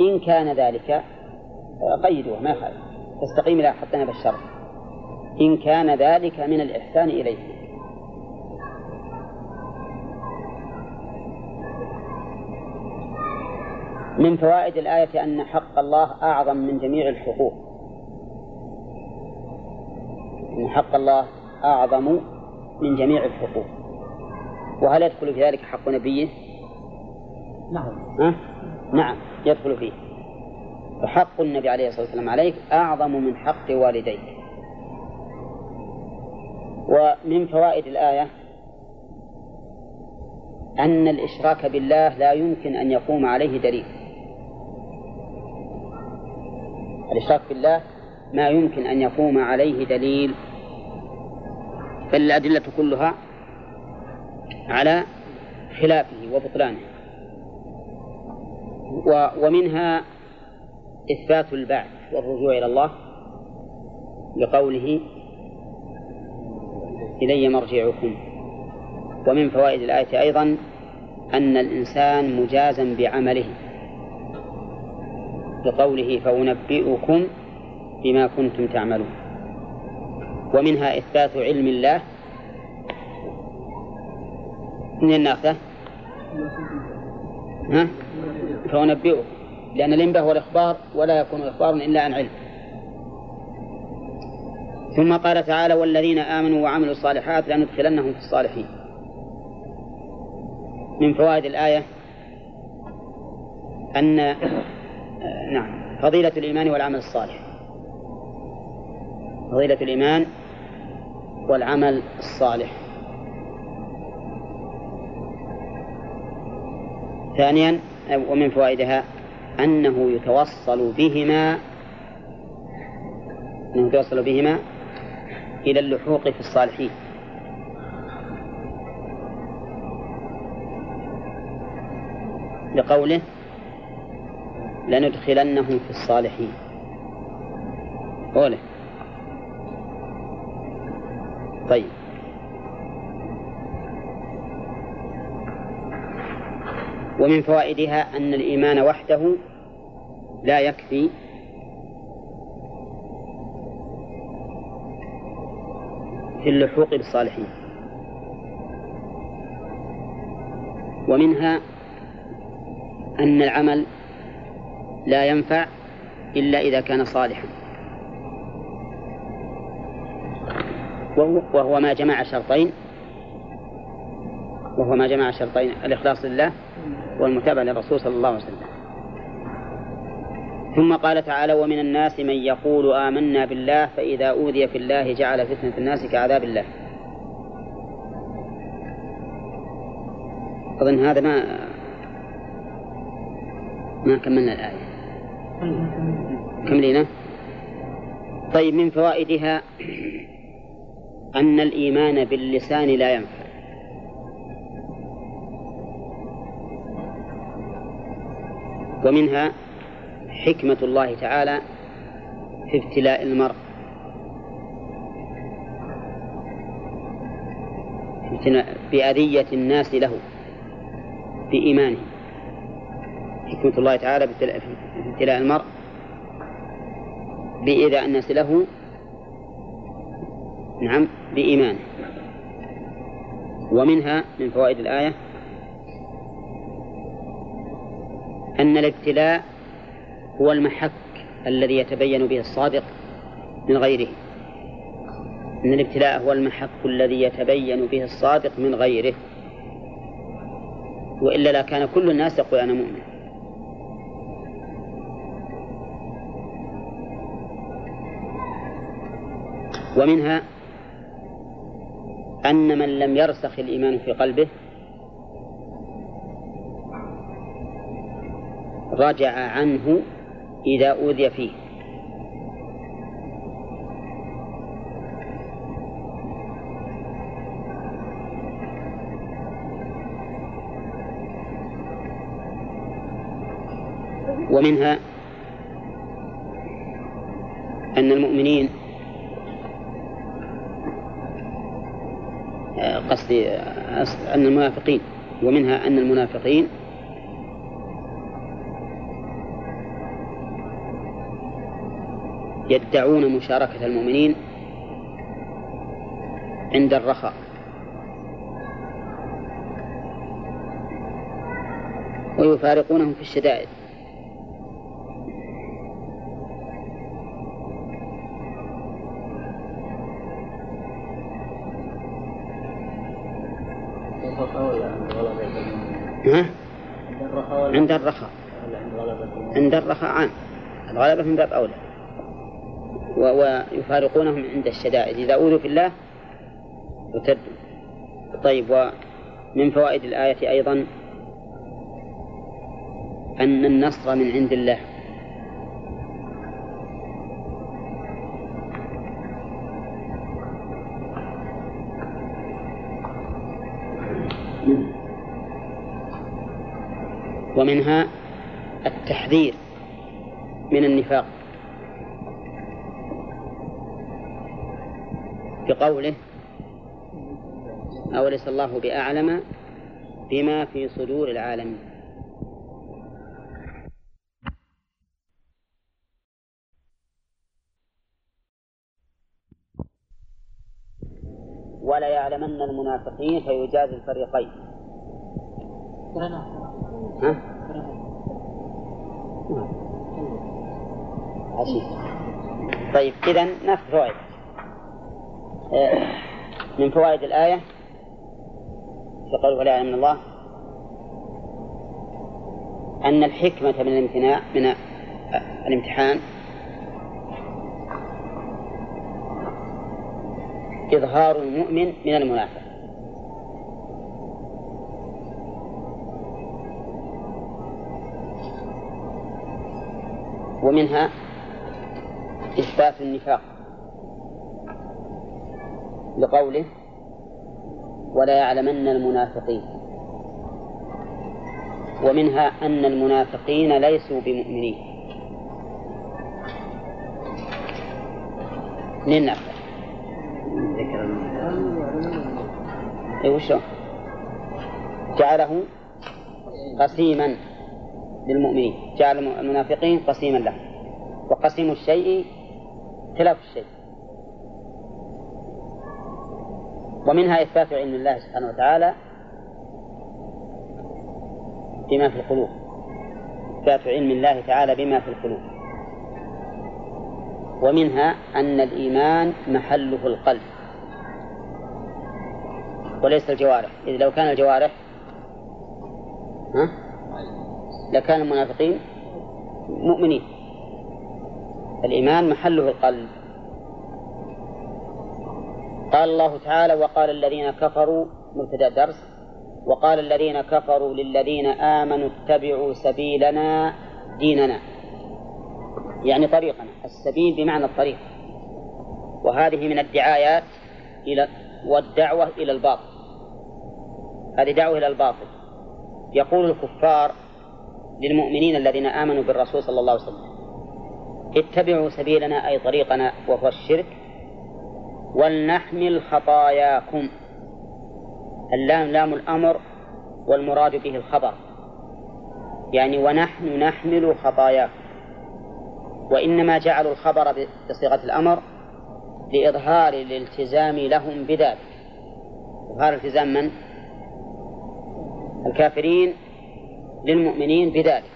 إن كان ذلك قيدوه ما يخالف. تستقيم إلى حتى بالشرط إن كان ذلك من الإحسان إليه. من فوائد الآية أن حق الله أعظم من جميع الحقوق. أن حق الله أعظم من جميع الحقوق. وهل يدخل في ذلك حق نبيه؟ نعم. ها؟ نعم يدخل فيه. فحق النبي عليه الصلاة والسلام عليك أعظم من حق والديك. ومن فوائد الآية أن الإشراك بالله لا يمكن أن يقوم عليه دليل. الإشراك بالله ما يمكن أن يقوم عليه دليل. بل الأدلة كلها على خلافه وبطلانه. ومنها إثبات البعث والرجوع إلى الله بقوله إلي مرجعكم. ومن فوائد الآية أيضا أن الإنسان مجازا بعمله. بقوله فأنبئكم بما كنتم تعملون. ومنها إثبات علم الله. من الناقة ها؟ فأنبئكم. لأن الإنباء هو الإخبار ولا يكون إخبار إلا عن علم. ثم قال تعالى والذين آمنوا وعملوا الصالحات لندخلنهم في الصالحين. من فوائد الآية أن نعم فضيلة الإيمان والعمل الصالح. فضيلة الإيمان والعمل الصالح. ثانيا ومن فوائدها أنه يتوصل بهما أنه يتوصل بهما إلى اللحوق في الصالحين. لقوله لندخلنهم في الصالحين. قوله طيب. ومن فوائدها أن الإيمان وحده لا يكفي اللحوق بالصالحين. ومنها أن العمل لا ينفع إلا إذا كان صالحا. وهو ما جمع شرطين. وهو ما جمع شرطين الإخلاص لله والمتابعة للرسول صلى الله عليه وسلم. ثم قال تعالى ومن الناس من يقول آمنا بالله فإذا أوذي في الله جعل فتنة الناس كعذاب الله. أظن هذا ما ما كملنا الآية. كملينا؟ طيب من فوائدها أن الإيمان باللسان لا ينفع. ومنها حكمة الله تعالى في ابتلاء المرء. بأذية الناس له بإيمانه. حكمة الله تعالى في ابتلاء المرء بإيذاء الناس له نعم بإيمانه. ومنها من فوائد الآية أن الابتلاء هو المحك الذي يتبين به الصادق من غيره. أن الابتلاء هو المحك الذي يتبين به الصادق من غيره. وإلا لكان كل الناس يقول أنا مؤمن. ومنها أن من لم يرسخ الإيمان في قلبه رجع عنه إذا أوذي فيه. ومنها أن المؤمنين قصدي أن المنافقين ومنها أن المنافقين يدعون مشاركة المؤمنين عند الرخاء. ويفارقونهم في الشدائد. ها؟ عند الرخاء. عند الرخاء. عام الغلبة من باب أولى. ويفارقونهم عند الشدائد. إذا أوذوا في الله ارتدوا طيب ومن فوائد الآية أيضا أن النصر من عند الله. ومنها التحذير من النفاق. بقوله أوليس الله بأعلم بما في صدور العالمين. ولا يعلمن المنافقين فيجاز الفريقين. ها؟ طيب إذا نفس فوائد من فوائد الآية في قوله ولا يعلم الله أن الحكمة من الامتناع من الامتحان إظهار المؤمن من المنافق. ومنها إثبات النفاق. لقوله ولا يعلمن المنافقين. ومنها أن المنافقين ليسوا بمؤمنين. ننفع ذكر اي وشو جعله قسيما للمؤمنين. جعل المنافقين قسيما له. وقسيم الشيء خلاف الشيء. ومنها إثبات علم الله سبحانه وتعالى بما في القلوب. إثبات علم الله تعالى بما في القلوب. ومنها أن الإيمان محله القلب. وليس الجوارح. إذ لو كان الجوارح ها؟ لكان المنافقين مؤمنين. الإيمان محله القلب. قال الله تعالى وقال الذين كفروا مبتدأ درس وقال الذين كفروا للذين آمنوا اتبعوا سبيلنا ديننا. يعني طريقنا السبيل بمعنى الطريق. وهذه من الدعايات إلى والدعوة إلى الباطل. هذه دعوة إلى الباطل. يقول الكفار للمؤمنين الذين آمنوا بالرسول صلى الله عليه وسلم اتبعوا سبيلنا أي طريقنا وهو الشرك. ولنحمل خطاياكم. اللام لام الأمر والمراد به الخبر. يعني ونحن نحمل خطاياكم. وإنما جعلوا الخبر بصيغة الأمر لإظهار الالتزام لهم بذلك. إظهار التزام من؟ الكافرين للمؤمنين بذلك.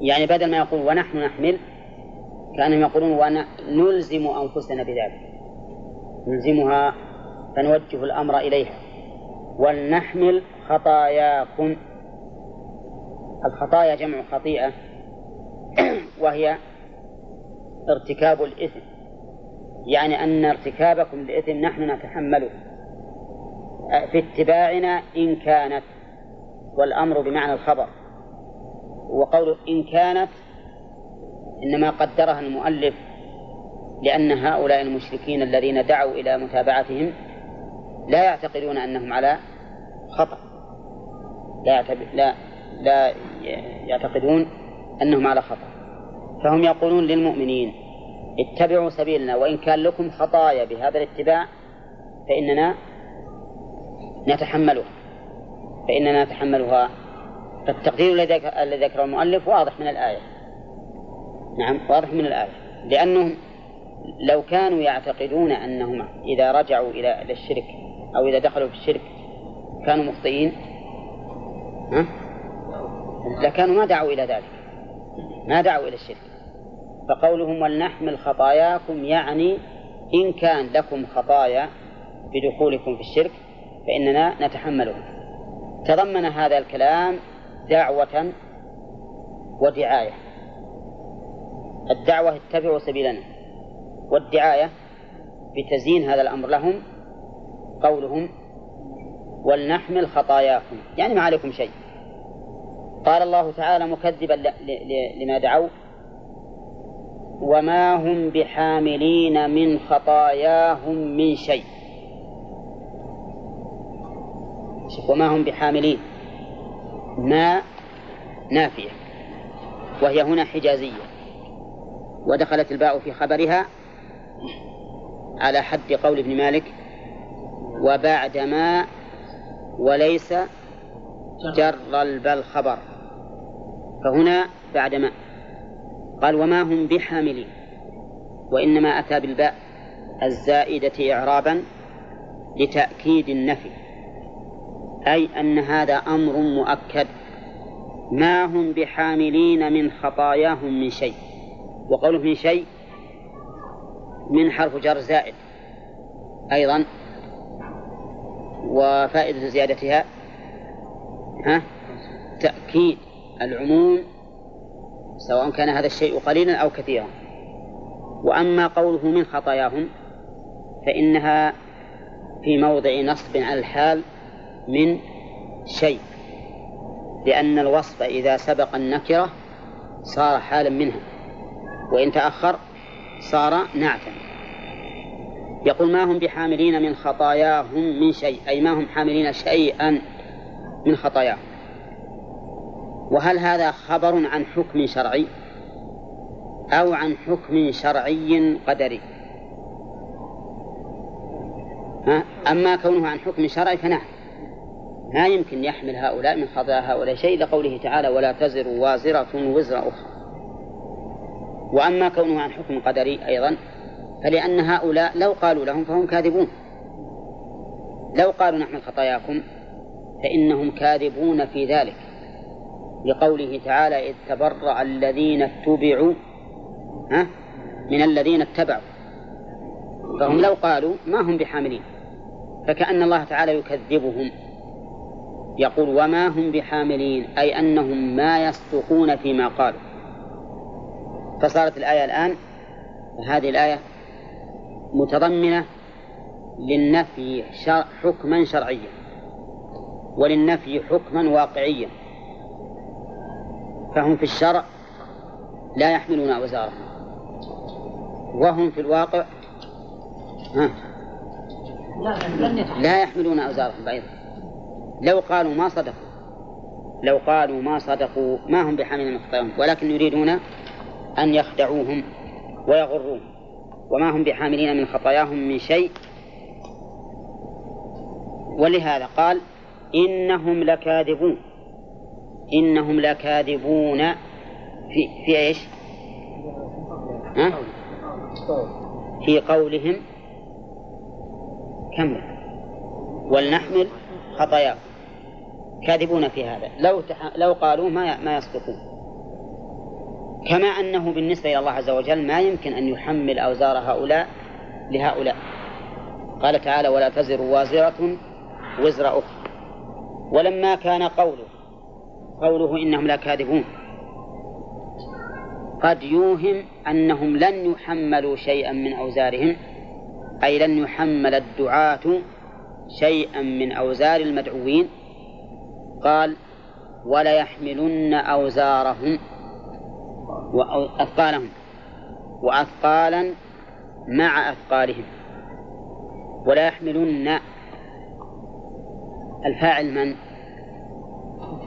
يعني بدل ما يقول ونحن نحمل كأنهم يقولون ونلزم أنفسنا بذلك. نلزمها فنوجه الأمر إليها. ولنحمل خطاياكم. الخطايا جمع خطيئة (clears throat) وهي ارتكاب الإثم. يعني أن ارتكابكم للإثم نحن نتحمله. في اتباعنا إن كانت والأمر بمعنى الخبر. وقول إن كانت إنما قدرها المؤلف لأن هؤلاء المشركين الذين دعوا إلى متابعتهم لا يعتقدون أنهم على خطأ. لا لا لا يعتقدون أنهم على خطأ. فهم يقولون للمؤمنين اتبعوا سبيلنا وإن كان لكم خطايا بهذا الاتباع فإننا نتحملها. فإننا نتحملها. فالتقدير الذي ذكره المؤلف واضح من الآية. نعم واضح من الآية. لأنهم لو كانوا يعتقدون أنهم إذا رجعوا إلى الشرك أو إذا دخلوا في الشرك كانوا مخطئين؟ ها؟ لكانوا ما دعوا إلى ذلك. ما دعوا إلى الشرك. فقولهم ولنحمل خطاياكم يعني إن كان لكم خطايا بدخولكم في الشرك فإننا نتحملها تضمن هذا الكلام دعوة ودعاية. الدعوة اتبعوا سبيلنا. والدعاية بتزيين هذا الأمر لهم قولهم ولنحمل خطاياكم يعني ما عليكم شيء. قال الله تعالى مكذبا لما دعوا وما هم بحاملين من خطاياهم من شيء. وما هم بحاملين؟ ما نافية وهي هنا حجازية ودخلت الباء في خبرها على حد قول ابن مالك وبعدما وليس جر البل خبر. فهنا بعدما قال وما هم بحاملين وإنما أتى بالباء الزائدة إعرابا لتأكيد النفي أي أن هذا أمر مؤكد. ما هم بحاملين من خطاياهم من شيء. وقوله من شيء من حرف جر زائد أيضا وفائدة زيادتها ها؟ تأكيد العموم سواء كان هذا الشيء قليلا أو كثيرا. وأما قوله من خطاياهم فإنها في موضع نصب على الحال من شيء لأن الوصف إذا سبق النكرة صار حالا منها. وإن تأخر صار نعتا. يقول ما هم بحاملين من خطاياهم من شيء؟ أي ما هم حاملين شيئا من خطاياهم وهل هذا خبر عن حكم شرعي؟ أو عن حكم شرعي قدري. ها؟ أما كونه عن حكم شرعي فنعم. ما يمكن يحمل هؤلاء من خطايا هؤلاء شيء لقوله تعالى ولا تزر وازرة وزر أخرى. وأما كونه عن حكم قدري أيضا فلأن هؤلاء لو قالوا لهم فهم كاذبون. لو قالوا نحمل خطاياكم فإنهم كاذبون في ذلك. لقوله تعالى إذ تبرأ الذين اتبعوا ها؟ من الذين اتبعوا. فهم لو قالوا ما هم بحاملين. فكأن الله تعالى يكذبهم. يقول وما هم بحاملين أي أنهم ما يصدقون فيما قالوا. فصارت الآية الآن هذه الآية متضمنة للنفي شر حكما شرعيا وللنفي حكما واقعيا. فهم في الشرع لا يحملون أوزارهم. وهم في الواقع ها لا يحملون أوزارهم أيضا. لو قالوا ما صدقوا لو قالوا ما صدقوا ما هم بحامل من ولكن يريدون أن يخدعوهم ويغروهم وما هم بحاملين من خطاياهم من شيء. ولهذا قال إنهم لكاذبون. إنهم لكاذبون في في إيش؟ ها؟ في قولهم كم ولنحمل خطاياهم. كاذبون في هذا. لو تح... لو قالوا ما ما يصدقون. كما أنه بالنسبة إلى الله عز وجل ما يمكن أن يحمل أوزار هؤلاء لهؤلاء. قال تعالى ولا تزر وازرة وزر أخرى. ولما كان قوله قوله إنهم لكاذبون. قد يوهم أنهم لن يحملوا شيئا من أوزارهم أي لن يحمل الدعاة شيئا من أوزار المدعوين. قال وليحملن أوزارهم. وأثقالهم وأثقالا مع أثقالهم. ولا يحملن الفاعل من؟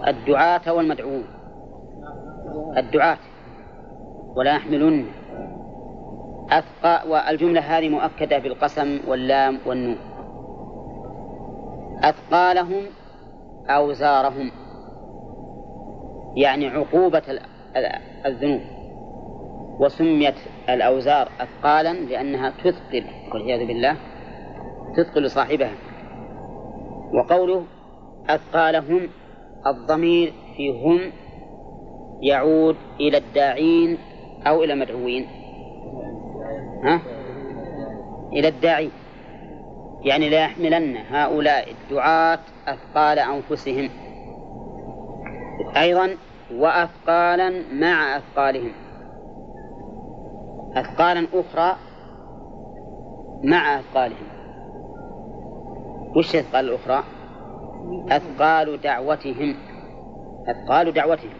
الدعاة والمدعوون. الدعاة. ولا يحملن. أثقى والجملة هذه مؤكدة بالقسم واللام والنون. أثقالهم أوزارهم يعني عقوبة الذنوب وسميت الأوزار أثقالا لأنها تثقل والعياذ بالله تثقل صاحبها. وقوله أثقالهم الضمير في هم يعود إلى الداعين أو إلى المدعوين. ها؟ إلى الداعي. يعني لا يحملن هؤلاء الدعاة أثقال أنفسهم. أيضا وأثقالا مع أثقالهم. أثقالا أخرى مع أثقالهم. وش أثقال الأخرى؟ أثقال دعوتهم. أثقال دعوتهم.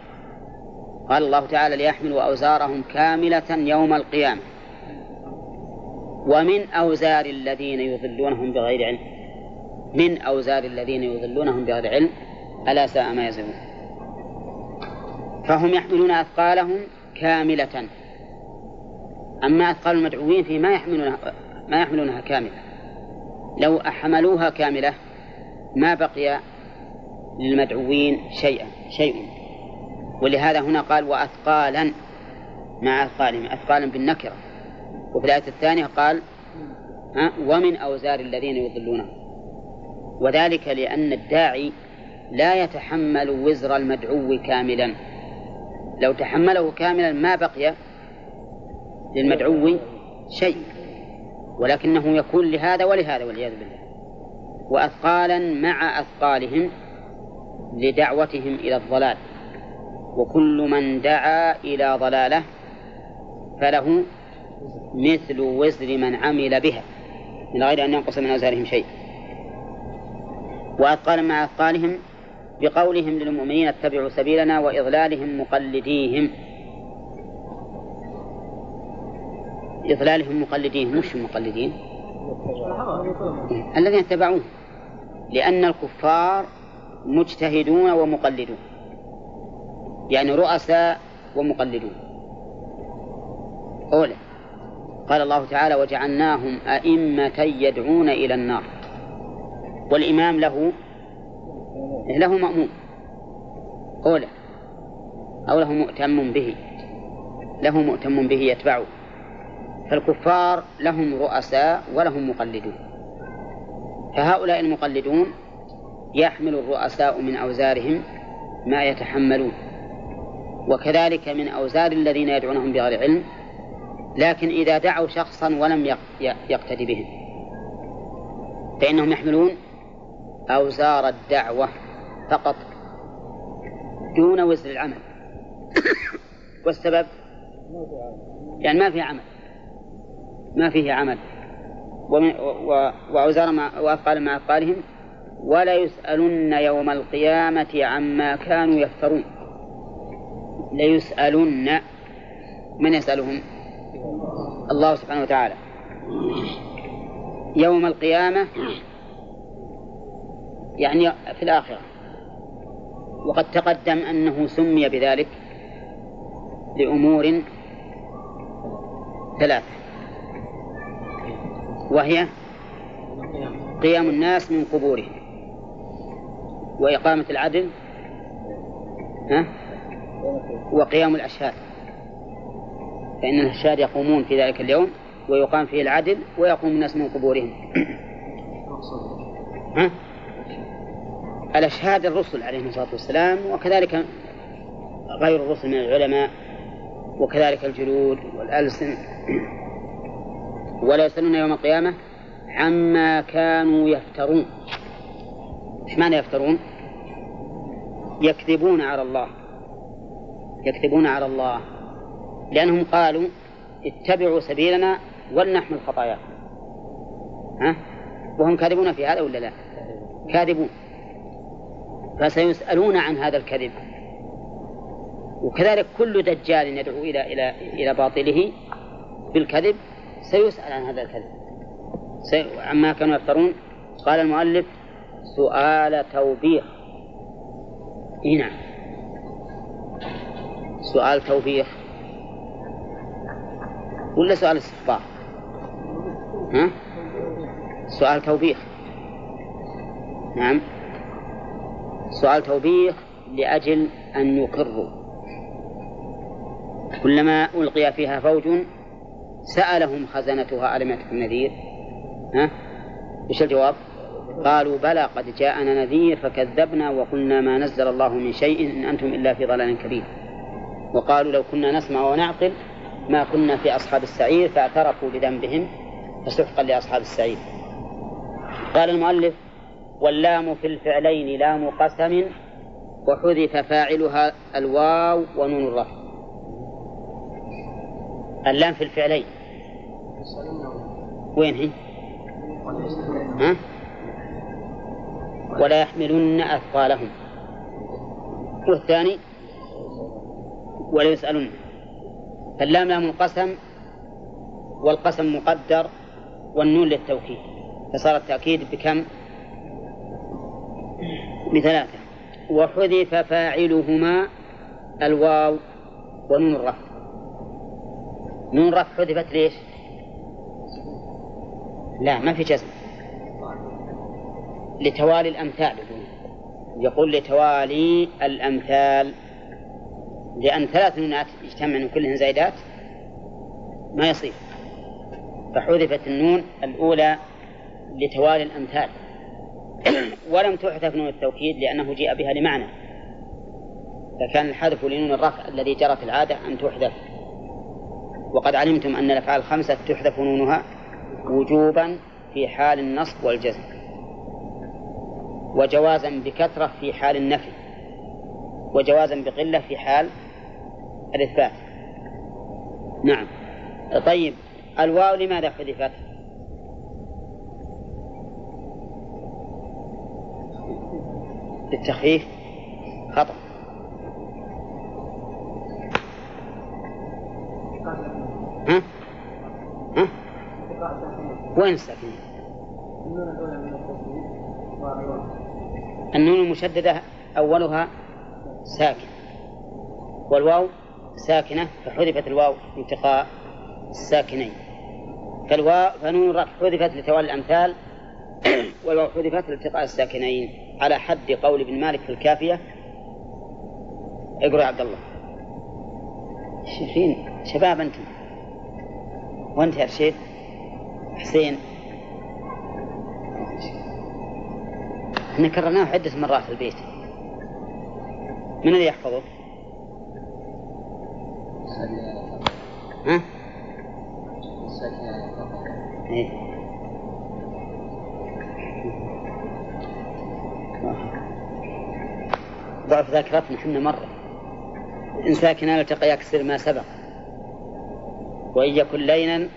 قال الله تعالى ليحملوا أوزارهم كاملة يوم القيامة. ومن أوزار الذين يضلونهم بغير علم. من أوزار الذين يضلونهم بغير علم. ألا ساء ما يزرون. فهم يحملون أثقالهم كاملة. أما أثقال المدعوين في ما يحملونها ما يحملونها كاملة. لو أحملوها كاملة ما بقي للمدعوين شيئا شيء. ولهذا هنا قال وأثقالا مع أثقالهم أثقالا بالنكرة. وفي الآية الثانية قال ها ومن أوزار الذين يضلونه وذلك لأن الداعي لا يتحمل وزر المدعو كاملا. لو تحمله كاملا ما بقي للمدعو شيء ولكنه يكون لهذا ولهذا والعياذ بالله. وأثقالا مع أثقالهم لدعوتهم إلى الضلال. وكل من دعا إلى ضلالة فله مثل وزر من عمل بها من غير أن ينقص من أوزارهم شيء. وأثقالا مع أثقالهم بقولهم للمؤمنين اتبعوا سبيلنا وإضلالهم مقلديهم. إضلالهم مقلدين مش مقلدين. الذين اتبعوه. لأن الكفار مجتهدون ومقلدون. يعني رؤساء ومقلدون. أولى قال الله تعالى وجعلناهم أئمة يدعون إلى النار. والإمام له له مأموم. أولى أو له مؤتم به. له مؤتم به يتبعه. فالكفار لهم رؤساء ولهم مقلدون. فهؤلاء المقلدون يحمل الرؤساء من أوزارهم ما يتحملون. وكذلك من أوزار الذين يدعونهم بغير علم لكن إذا دعوا شخصا ولم يقتدي بهم. فإنهم يحملون أوزار الدعوة فقط دون وزر العمل. والسبب؟ يعني ما في عمل. ما فيه عمل. وأوزار مع وأثقال مع أثقالهم ولا يسألن يوم القيامة عما كانوا يفترون. ليسألن. من يسألهم؟ الله سبحانه وتعالى. يوم القيامة يعني في الآخرة. وقد تقدم أنه سمي بذلك لأمور ثلاثة. وهي قيام الناس من قبورهم. وإقامة العدل ها؟ وقيام الأشهاد. فإن الأشهاد يقومون في ذلك اليوم ويقام فيه العدل ويقوم الناس من قبورهم. (coughs) ها؟ الأشهاد الرسل عليهم الصلاة والسلام وكذلك غير الرسل من العلماء وكذلك الجلود والألسن ولا يسألون يوم القيامة عما كانوا يفترون إيش معنى يفترون؟ يكذبون على الله يكذبون على الله لأنهم قالوا اتبعوا سبيلنا ولنحمل خطاياكم ها؟ وهم كاذبون في هذا ولا لا؟ كاذبون فسيسألون عن هذا الكذب. وكذلك كل دجال يدعو إلى إلى إلى باطله بالكذب سيسأل عن هذا الكذب. عما كانوا يفترون. قال المؤلف سؤال توبيخ. إيه نعم. سؤال توبيخ. ولا سؤال استخبار ها؟ سؤال توبيخ. نعم. سؤال توبيخ لأجل أن يقروا كلما ألقي فيها فوج سألهم خزنتها ألم يأتكم نذير ها؟ إيش الجواب؟ قالوا بلى قد جاءنا نذير فكذبنا وقلنا ما نزل الله من شيء إن أنتم إلا في ضلال كبير. وقالوا لو كنا نسمع ونعقل ما كنا في أصحاب السعير فاعترفوا بذنبهم فسحقا لأصحاب السعير. قال المؤلف واللام في الفعلين لام قسم وحذف فاعلها الواو ونون الرفع اللام في الفعلين وين هي؟ ها؟ ولا يحملن أثقالهم والثاني ولا يسألن فاللام لام القسم والقسم مقدر والنون للتوكيد فصار التأكيد بكم؟ بثلاثة. وحذف فاعلهما الواو ونون الرفع. نون الرفع حذفت ليش؟ لا ما في جزم. لتوالي الأمثال يقول. لتوالي الأمثال. لأن ثلاث نونات يجتمعن كلهن زايدات ما يصير. فحذفت النون الأولى لتوالي الأمثال. (coughs) ولم تحذف نون التوكيد لأنه جيء بها لمعنى. فكان الحذف لنون الرفع الذي جرت العادة أن تحذف. وقد علمتم أن الأفعال الخمسة تحذف نونها وجوبا في حال النصب والجزم. وجوازا بكثرة في حال النفي. وجوازا بقلة في حال الإثبات. نعم. طيب الواو لماذا حذفت؟ للتخفيف خطأ ها؟ ها؟ وين الساكنة؟ النون المشددة أولها ساكن والواو ساكنة فحذفت الواو انتقاء الساكنين فالواو فنون حذفت لتوالي الأمثال والواو حذفت لالتقاء الساكنين على حد قول ابن مالك في الكافية. اقرأ عبد الله. شايفين شباب أنتم. وأنت يا رشيد حسين. إحنا كررناه عدة مرات في البيت. من الذي يحفظه؟ ها؟ إيه؟ ضعف ذاكرتنا إحنا مرة. إن ساكنا التقى يكسر ما سبق. وإن يكن لينا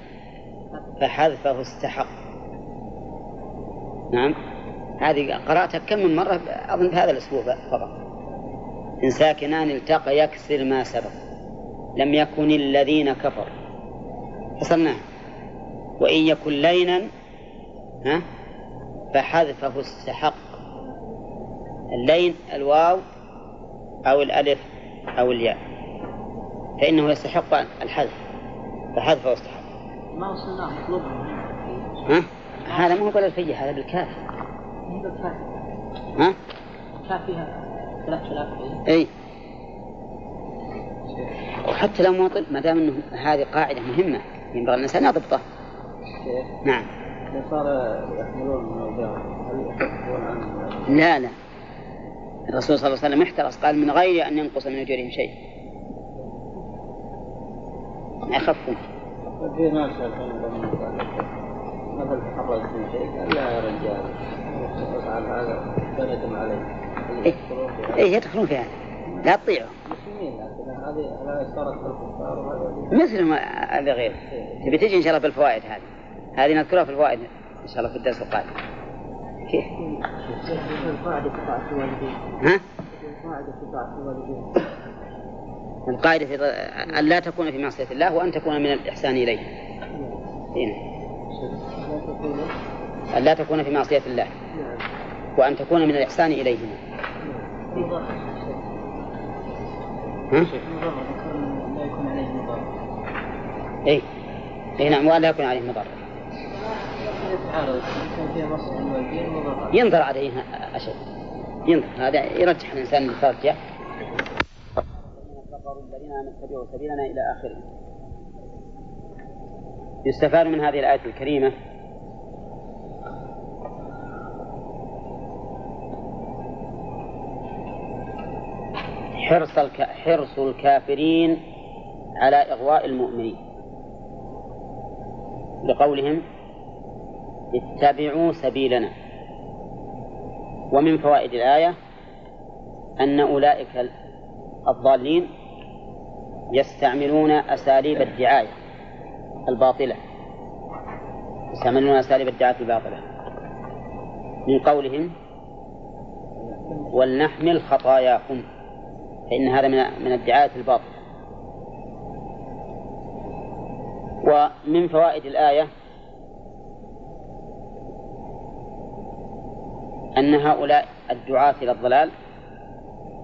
فحذفه استحق نعم؟ هذه قرأتها كم من مرة؟ أظن بهذا الأسبوع فقط. إن ساكنان التقى يكسر ما سبق. لم يكن الذين كفروا. فصلناه وإن يكن لينا ها؟ فحذفه استحق اللين الواو أو الألف أو الياء فإنه يستحق الحذف فحذفه استحق ما وصلناه مطلوب. ها؟ هذا مو بالألفية هذا بالكاف. ها؟ كاف فيها. ثلاث آلاف إي. وحتى لو ما طلب ما دام إنه هذه قاعدة مهمة ينبغي الإنسان يضبطها. نعم. صار يحملون لا لا. الرسول صلى الله عليه وسلم احترس قال من غير أن ينقص من أجورهم شيء. ما يخفون في ناس الحين لما مثل تحرز من شيء قال لا يا رجال هذا إيه. إيه يدخلون فيها. لا تطيعوا مثل ما هذا غير. تبي تجي إن شاء الله بالفوائد هذه. هذه نذكرها في الفوائد إن شاء الله في الدرس القادم. كيف؟ القاعدة في طاعة الوالدين ها؟ القاعدة في طاعة الوالدين القاعدة في أن لا تكون في معصية الله وأن تكون من الإحسان إليه هنا. تكون أن لا تكون في معصية الله وأن تكون من الإحسان إليهما ها؟ إيه إيه نعم وأن لا يكون عليه مضر ينظر عليه أشد. ينظر. هذا يرجح الإنسان الترجح الذين سبيلنا إلى آخره يستفاد من هذه الآية الكريمة. حرص. حرص الكافرين على إغواء المؤمنين. لقولهم اتبعوا سبيلنا. ومن فوائد الآية أن أولئك الضالين يستعملون أساليب الدعاية الباطلة. يستعملون أساليب الدعاية الباطلة. من قولهم ولنحمل خطاياكم فإن هذا من من الدعاية الباطلة. ومن فوائد الآية أن هؤلاء الدعاة إلى الضلال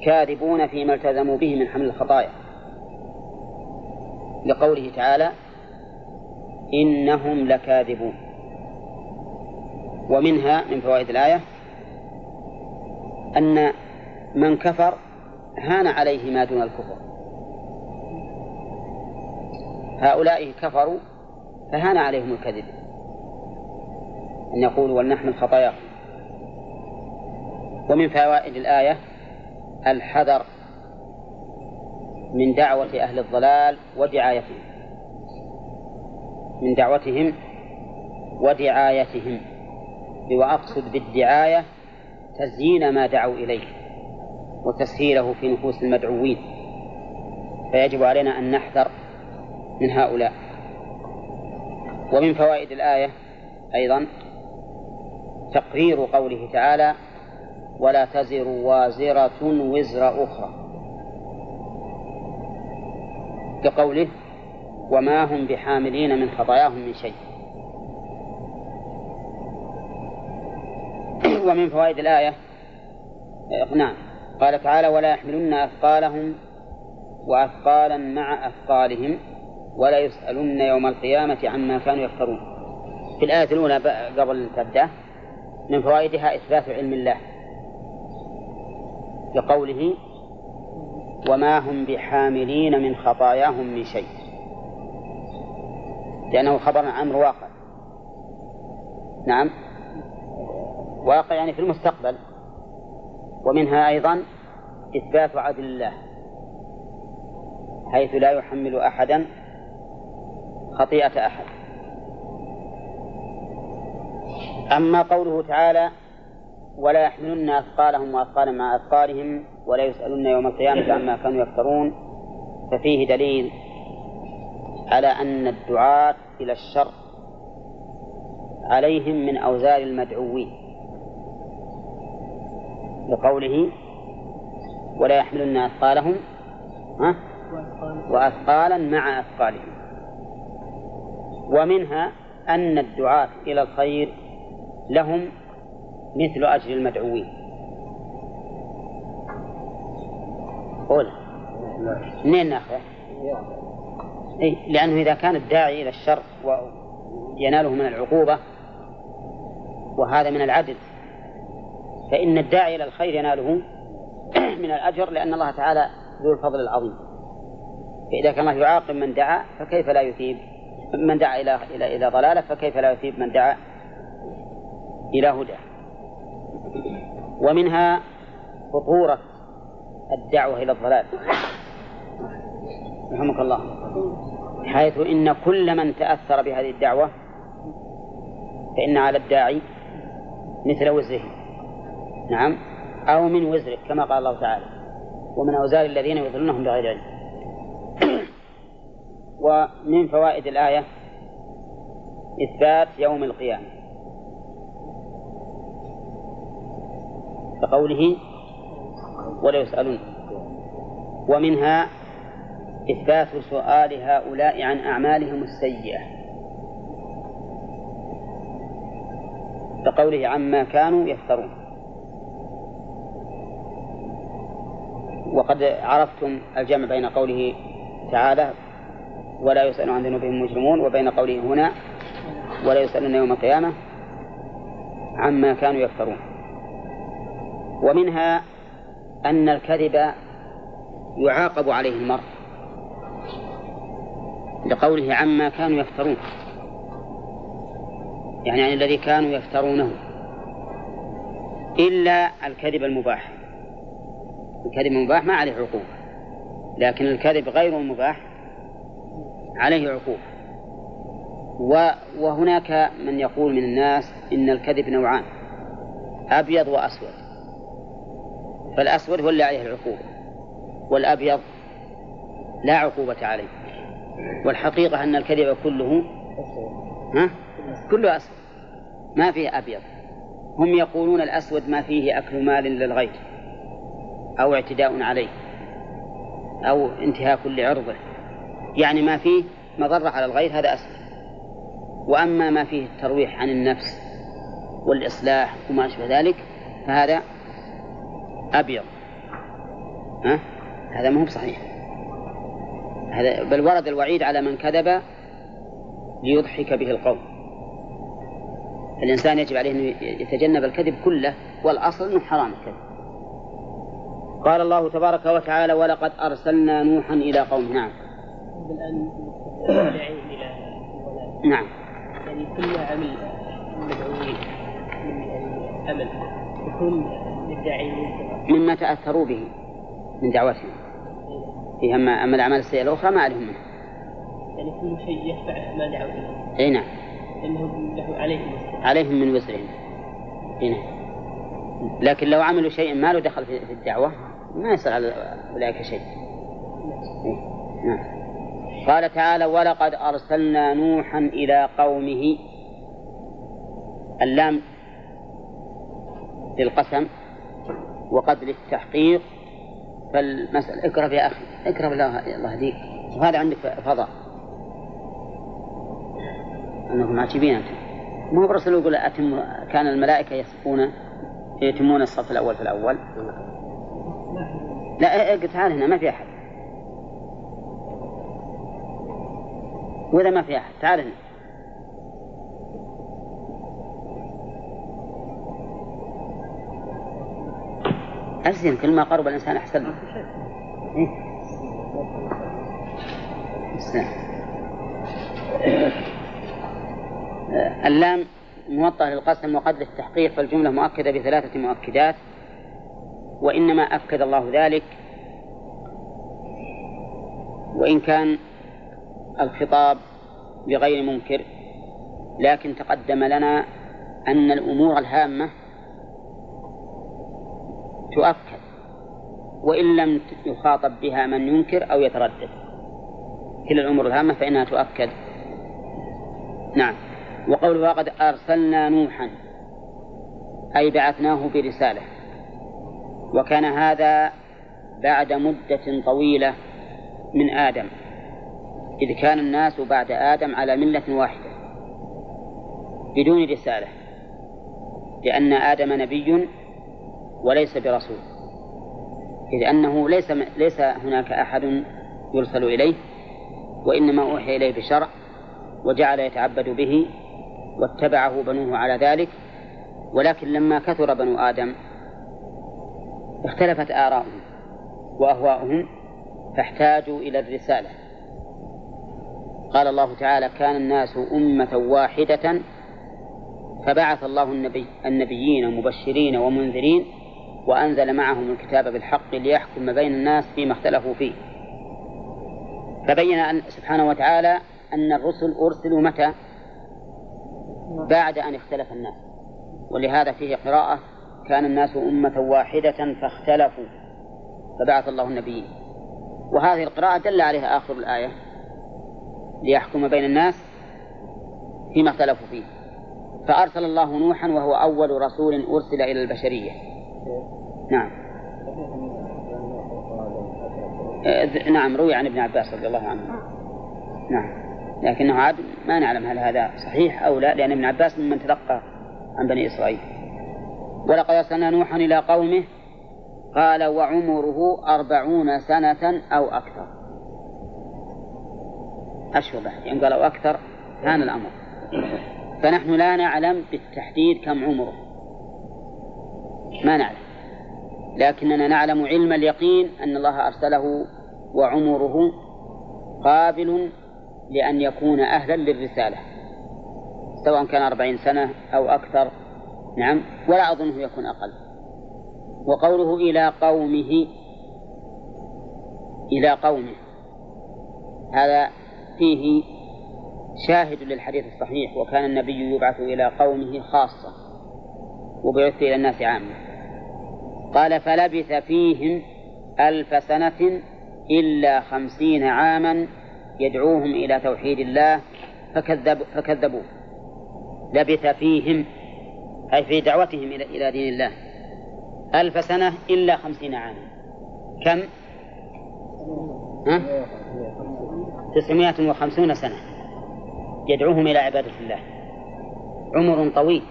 كاذبون فيما التزموا به من حمل الخطايا. لقوله تعالى إنهم لكاذبون. ومنها من فوائد الآية أن من كفر هان عليه ما دون الكفر. هؤلاء كفروا فهان عليهم الكذب. أن يقولوا ولنحمل خطاياهم ومن فوائد الآية الحذر من دعوة أهل الضلال ودعايتهم. من دعوتهم ودعايتهم. وأقصد بالدعاية تزيين ما دعوا إليه وتسهيله في نفوس المدعوين. فيجب علينا أن نحذر من هؤلاء. ومن فوائد الآية أيضا تقرير قوله تعالى ولا تزر وازرة وزر أخرى. كقوله وما هم بحاملين من خطاياهم من شيء. (clears throat) ومن فوائد الآية نعم قال تعالى ولا يحملن أثقالهم وأثقالا مع أثقالهم ولا يسألن يوم القيامة عما كانوا يفترون. في الآية الأولى قبل تبدأ من فوائدها إثبات علم الله. لقوله وما هم بحاملين من خطاياهم من شيء. لأنه خبر عن أمر واقع. نعم. واقع يعني في المستقبل. ومنها أيضا إثبات عدل الله حيث لا يحمل أحدا خطيئة أحد. أما قوله تعالى ولا يحملن أثقالهم وأثقالا مع أثقالهم ولا يسألن يوم القيامة عما كانوا يفترون. ففيه دليل على أن الدعاة إلى الشر عليهم من أوزار المدعوين. لقوله ولا يحملن أثقالهم ها؟ وأثقالا مع أثقالهم. ومنها أن الدعاة إلى الخير لهم مثل أجر المدعوين. قول. منين ناخذه؟ إيه لأنه إذا كان الداعي إلى الشر ويناله من العقوبة وهذا من العدل فإن الداعي إلى الخير يناله (clears throat) من الأجر لأن الله تعالى ذو الفضل العظيم. فإذا كان الله يعاقب من دعا فكيف لا يثيب؟ من دعا إلى إلى إلى ضلالة فكيف لا يثيب من دعا إلى هدى؟ ومنها خطورة الدعوة إلى الضلال. رحمك الله. حيث إن كل من تأثر بهذه الدعوة فإن على الداعي مثل وزره. نعم؟ أو من وزرك كما قال الله تعالى. ومن أوزار الذين يضلونهم بغير علم. (coughs) ومن فوائد الآية إثبات يوم القيامة. كقوله ولا يسألون. ومنها إثبات سؤال هؤلاء عن أعمالهم السيئة. كقوله عما كانوا يفترون. وقد عرفتم الجمع بين قوله تعالى ولا يسأل عن ذنوبهم مجرمون وبين قوله هنا ولا يسألون يوم القيامة عما كانوا يفترون. ومنها أن الكذب يعاقب عليه المرء لقوله عما كانوا يفترون. يعني عن الذي كانوا يفترونه. إلا الكذب المباح. الكذب المباح ما عليه عقوبة. لكن الكذب غير المباح عليه عقوبة. وهناك من يقول من الناس إن الكذب نوعان. أبيض وأسود. فالأسود هو اللي عليه العقوبة والأبيض لا عقوبة عليه. والحقيقة أن الكذب كله ها؟ كله أسود ما فيه أبيض. هم يقولون الأسود ما فيه أكل مال للغير أو اعتداء عليه أو انتهاك لعرضه. يعني ما فيه مضرة على الغير هذا أسود. وأما ما فيه الترويح عن النفس والإصلاح وما أشبه ذلك فهذا أبيض. ها؟ هذا ما هو صحيح هذا بل ورد الوعيد على من كذب ليضحك به القوم. الإنسان يجب عليه أن يتجنب الكذب كله والأصل أنه حرام الكذب. قال الله تبارك وتعالى ولقد أرسلنا نوحا إلى قومه. نعم. نعم. يعني كل عمل مدعوين من عمل يكون للداعين مما تأثروا به من دعوتهم في أما أما الأعمال السيئة الأخرى ما عليهم منه يعني كل شيء يتبع ما دعوا إليه أي نعم. لأنه له عليهم عليهم من وزرهم أي نعم. لكن لو عملوا شيء ما له دخل في الدعوة ما يصير على أولئك شيء. إيه؟ نعم. قال تعالى ولقد أرسلنا نوحا إلى قومه اللام للقسم وقد للتحقيق فالمسألة اقرأ يا أخي اقرأ الله الله يهديك. وهذا عندك فضاء. أنكم عجيبين أنتم. ما هو الرسول يقول أتم كان الملائكة يصفون يتمون الصف الأول في الأول. لا تعال هنا ما في أحد. وإذا ما في أحد تعال هنا. أزين كل ما قرب الإنسان أحسن له إيه؟ اللام موطأ للقسم وقد للتحقيق فالجملة مؤكدة بثلاثة مؤكدات وإنما أكد الله ذلك. وإن كان الخطاب بغير منكر لكن تقدم لنا أن الأمور الهامة تؤكد وإن لم يخاطب بها من ينكر أو يتردد. كل الأمور الهامة فإنها تؤكد. نعم. وقوله وقد أرسلنا نوحا أي بعثناه برسالة. وكان هذا بعد مدة طويلة من آدم إذ كان الناس بعد آدم على ملة واحدة بدون رسالة لأن آدم نبي وليس برسول. إذ أنه ليس ليس هناك أحد يرسل إليه وإنما أوحي إليه بشرع وجعل يتعبد به واتبعه بنوه على ذلك. ولكن لما كثر بنو آدم اختلفت آراؤهم وأهواؤهم فاحتاجوا إلى الرسالة. قال الله تعالى كان الناس أمة واحدة فبعث الله النبي النبيين مبشرين ومنذرين وأنزل معهم الكتاب بالحق ليحكم بين الناس فيما اختلفوا فيه. فبين أن سبحانه وتعالى أن الرسل أرسلوا متى؟ بعد أن اختلف الناس. ولهذا فيه قراءة كان الناس أمة واحدة فاختلفوا فبعث الله النبيين. وهذه القراءة دل عليها آخر الآية ليحكم بين الناس فيما اختلفوا فيه. فأرسل الله نوحا وهو أول رسول أرسل إلى البشرية. نعم. نعم روي عن ابن عباس رضي الله عنه. نعم. لكنه عاد ما نعلم هل هذا صحيح أو لا لأن ابن عباس ممن تلقى عن بني إسرائيل. ولقد أرسلنا نوحا إلى قومه قال وعمره أربعون سنة أو أكثر. أشهر بعد يعني قالوا أكثر. كان الأمر. فنحن لا نعلم بالتحديد كم عمره. ما نعلم. لكننا نعلم علم اليقين أن الله أرسله وعمره قابل لأن يكون أهلا للرسالة سواء كان أربعين سنة أو أكثر. نعم ولا أظنه يكون أقل. وقوله إلى قومه إلى قومه هذا فيه شاهد للحديث الصحيح وكان النبي يبعث إلى قومه خاصة وبعث إلى الناس عامة. قال فلبث فيهم ألف سنة إلا خمسين عاما يدعوهم إلى توحيد الله فكذب فكذبوه لبث فيهم أي في دعوتهم إلى دين الله ألف سنة إلا خمسين عاما كم؟ ها؟ تسعمائة وخمسون سنة يدعوهم إلى عبادة الله عمر طويل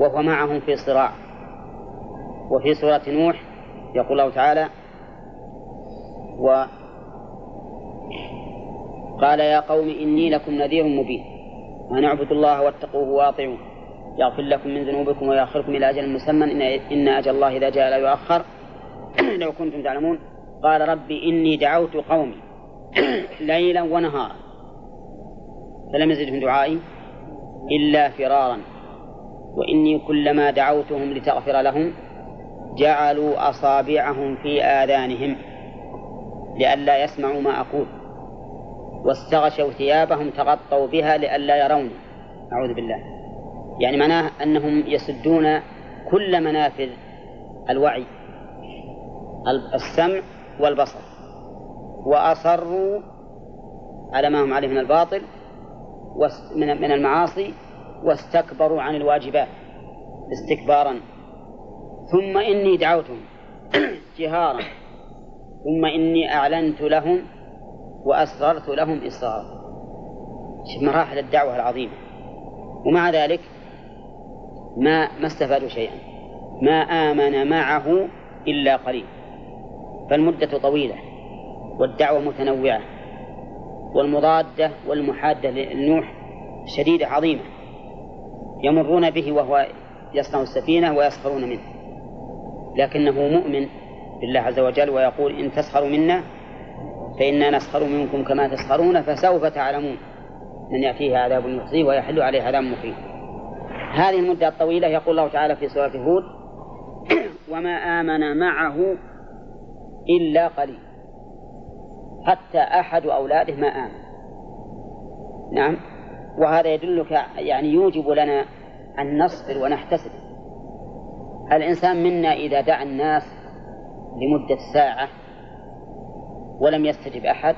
وهو معهم في صراع وفي سورة نوح يقول الله تعالى و قال يا قوم إني لكم نذير مبين أن اعبدوا الله واتقوه وأطيعوه يغفر لكم من ذنوبكم ويأخركم إلى أجل مسمى إن, إن أجل الله إذا جاء لا يؤخر. (clears throat) لو كنتم تعلمون قال ربي إني دعوت قومي (clears throat) ليلا ونهارا فلم يزدهم دعائي إلا فرارا وإني كلما دعوتهم لتغفر لهم جعلوا أصابعهم في آذانهم لئلا يسمعوا ما أقول. واستغشوا ثيابهم تغطوا بها لئلا يروني أعوذ بالله. يعني معناه أنهم يسدون كل منافذ الوعي السمع والبصر. وأصروا على ما هم عليه من الباطل من المعاصي واستكبروا عن الواجبات استكبارا. ثم إني دعوتهم (clears throat) جهارا. ثم إني أعلنت لهم وأسررت لهم إصرارا. شوف مراحل الدعوة العظيمة. ومع ذلك ما ما استفادوا شيئا. ما آمن معه إلا قليل. فالمدة طويلة والدعوة متنوعة والمضادة والمحادة للنوح شديدة عظيمة. يمرون به وهو يصنع السفينة ويسخرون منه. لكنه مؤمن بالله عز وجل ويقول إن تسخروا منا فإنا نسخر منكم كما تسخرون فسوف تعلمون من يأتيه عذاب يخزيه ويحل عليه عذاب مقيم. هذه المدة الطويلة يقول الله تعالى في سورة هود (clears throat) وما آمن معه إلا قليل حتى أحد أولاده ما آمن. نعم. وهذا يدلك يعني يوجب لنا أن نصبر ونحتسب. الإنسان منا إذا دعا الناس لمدة ساعة ولم يستجب أحد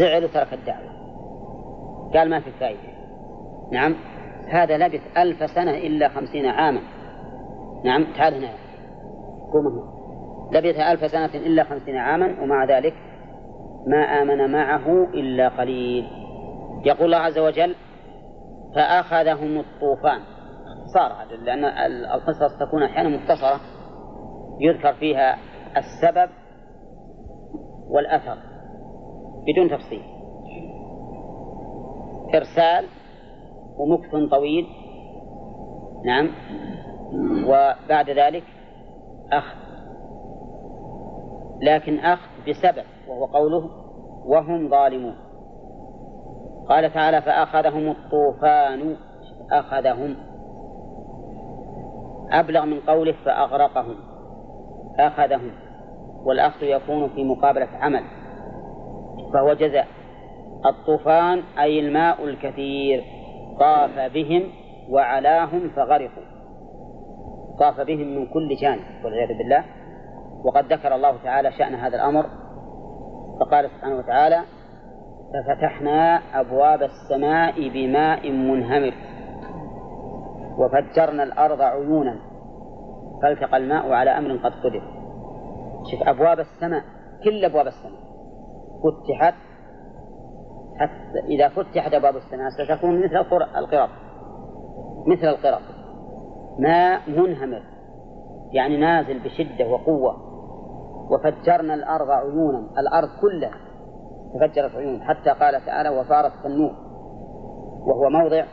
زعل وترك الدعوة. قال ما في فائدة. نعم هذا لبث ألف سنة إلا خمسين عاما. نعم تعال هنا. قوم هنا. لبث ألف سنة إلا خمسين عاما ومع ذلك ما آمن معه إلا قليل. يقول الله عز وجل فأخذهم الطوفان. صار لأن القصص تكون أحيانا مختصرة يذكر فيها السبب والأثر بدون تفصيل. إرسال ومكث طويل نعم وبعد ذلك أخذ. لكن أخذ بسبب وهو قوله وهم ظالمون. قال تعالى فأخذهم الطوفان أخذهم أبلغ من قوله فأغرقهم أخذهم والأخذ يكون في مقابلة عمل فهو جزاء. الطوفان أي الماء الكثير طاف بهم وعلاهم فغرقوا. طاف بهم من كل جانب والعياذ بالله. وقد ذكر الله تعالى شأن هذا الأمر فقال سبحانه وتعالى ففتحنا أبواب السماء بماء منهمر. وفجرنا الأرض عيونا فالتقى الماء على أمر قد قدر. شوف أبواب السماء كل أبواب السماء فتحت حتى إذا فتحت أبواب السماء ستكون مثل القرب مثل القرب ماء منهمر يعني نازل بشدة وقوة. وفجرنا الأرض عيونا الأرض كلها تفجرت عيون. حتى قال تعالى وفارت النور وهو موضع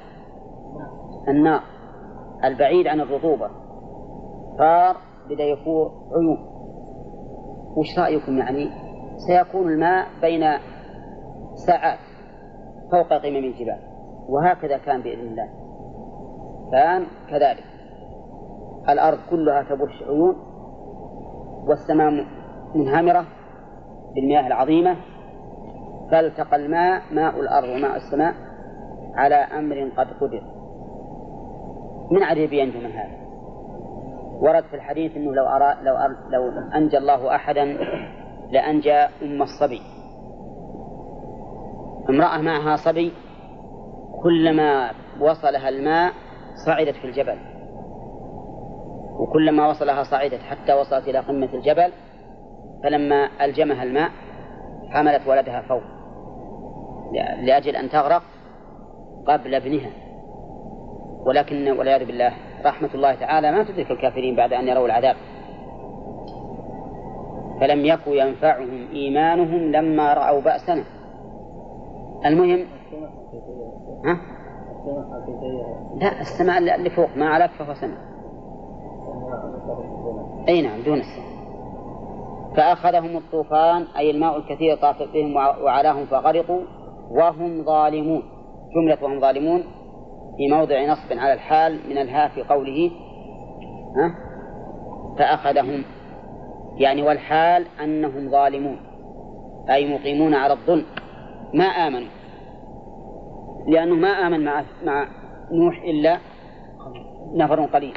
النار. البعيد عن الرطوبة. صار بدأ يفور عيون. وش رأيكم يعني؟ سيكون الماء بين ساعات فوق قمم الجبال وهكذا كان بإذن الله. كان كذلك. الأرض كلها تبش عيون والسماء منهمرة بالمياه العظيمة. فالتقى الماء ماء الأرض وماء السماء على أمر قد قدر. من عجيب ينجو من هذا؟ ورد في الحديث أنه لو أرى لو, أرى لو أنجى الله أحدا لأنجى أم الصبي. امرأة معها صبي كلما وصلها الماء صعدت في الجبل. وكلما وصلها صعدت حتى وصلت إلى قمة الجبل فلما ألجمها الماء حملت ولدها فوق. لأجل أن تغرق قبل ابنها. ولكن والعياذ بالله رحمة الله تعالى ما تدرك الكافرين بعد أن يروا العذاب. فلم يكن ينفعهم إيمانهم لما رأوا بأسنا. المهم ها؟ لا السماء اللي فوق ما عليك فهو سماء أي نعم دون السماء. فأخذهم الطوفان أي الماء الكثير طاف بهم وعلاهم فغرقوا وهم ظالمون. جملة وهم ظالمون في موضع نصب على الحال من الها في قوله ها؟ فأخذهم يعني والحال أنهم ظالمون أي مقيمون على الظلم ما آمنوا لأنه ما آمن مع مع نوح إلا نفر قليل.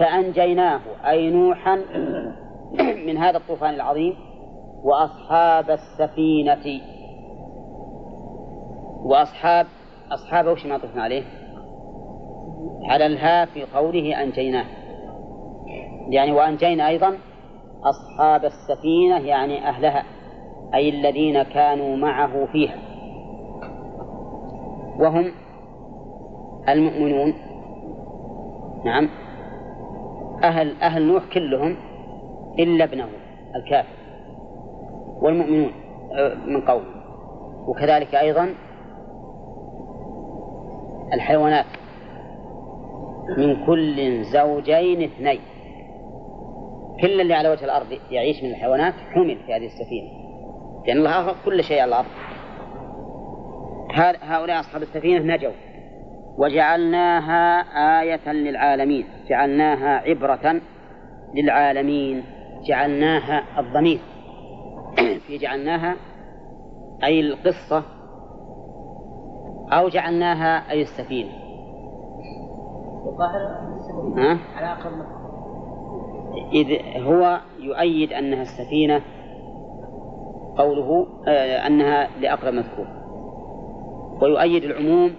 فأنجيناه أي نوحا (clears throat) من هذا الطوفان العظيم وأصحاب السفينة. وأصحاب أصحاب وش معطوف عليه؟ على الها في قوله أنجيناه. يعني وأنجينا أيضا أصحاب السفينة يعني أهلها أي الذين كانوا معه فيها. وهم المؤمنون. نعم. أهل أهل نوح كلهم إلا ابنه الكافر. والمؤمنون آه، من قوم وكذلك أيضا الحيوانات. من كل زوجين اثنين. كل اللي على وجه الأرض يعيش من الحيوانات حمل في هذه السفينة. لأن الله أخذ كل شيء على الأرض. هؤلاء أصحاب السفينة نجوا. وجعلناها آية للعالمين. جعلناها عبرة للعالمين. جعلناها الضمير. (clears throat) في جعلناها أي القصة أو جعلناها أي السفينة. ها؟ على إذ هو يؤيد أنها السفينة قوله آه أنها لأقرب مذكور. ويؤيد العموم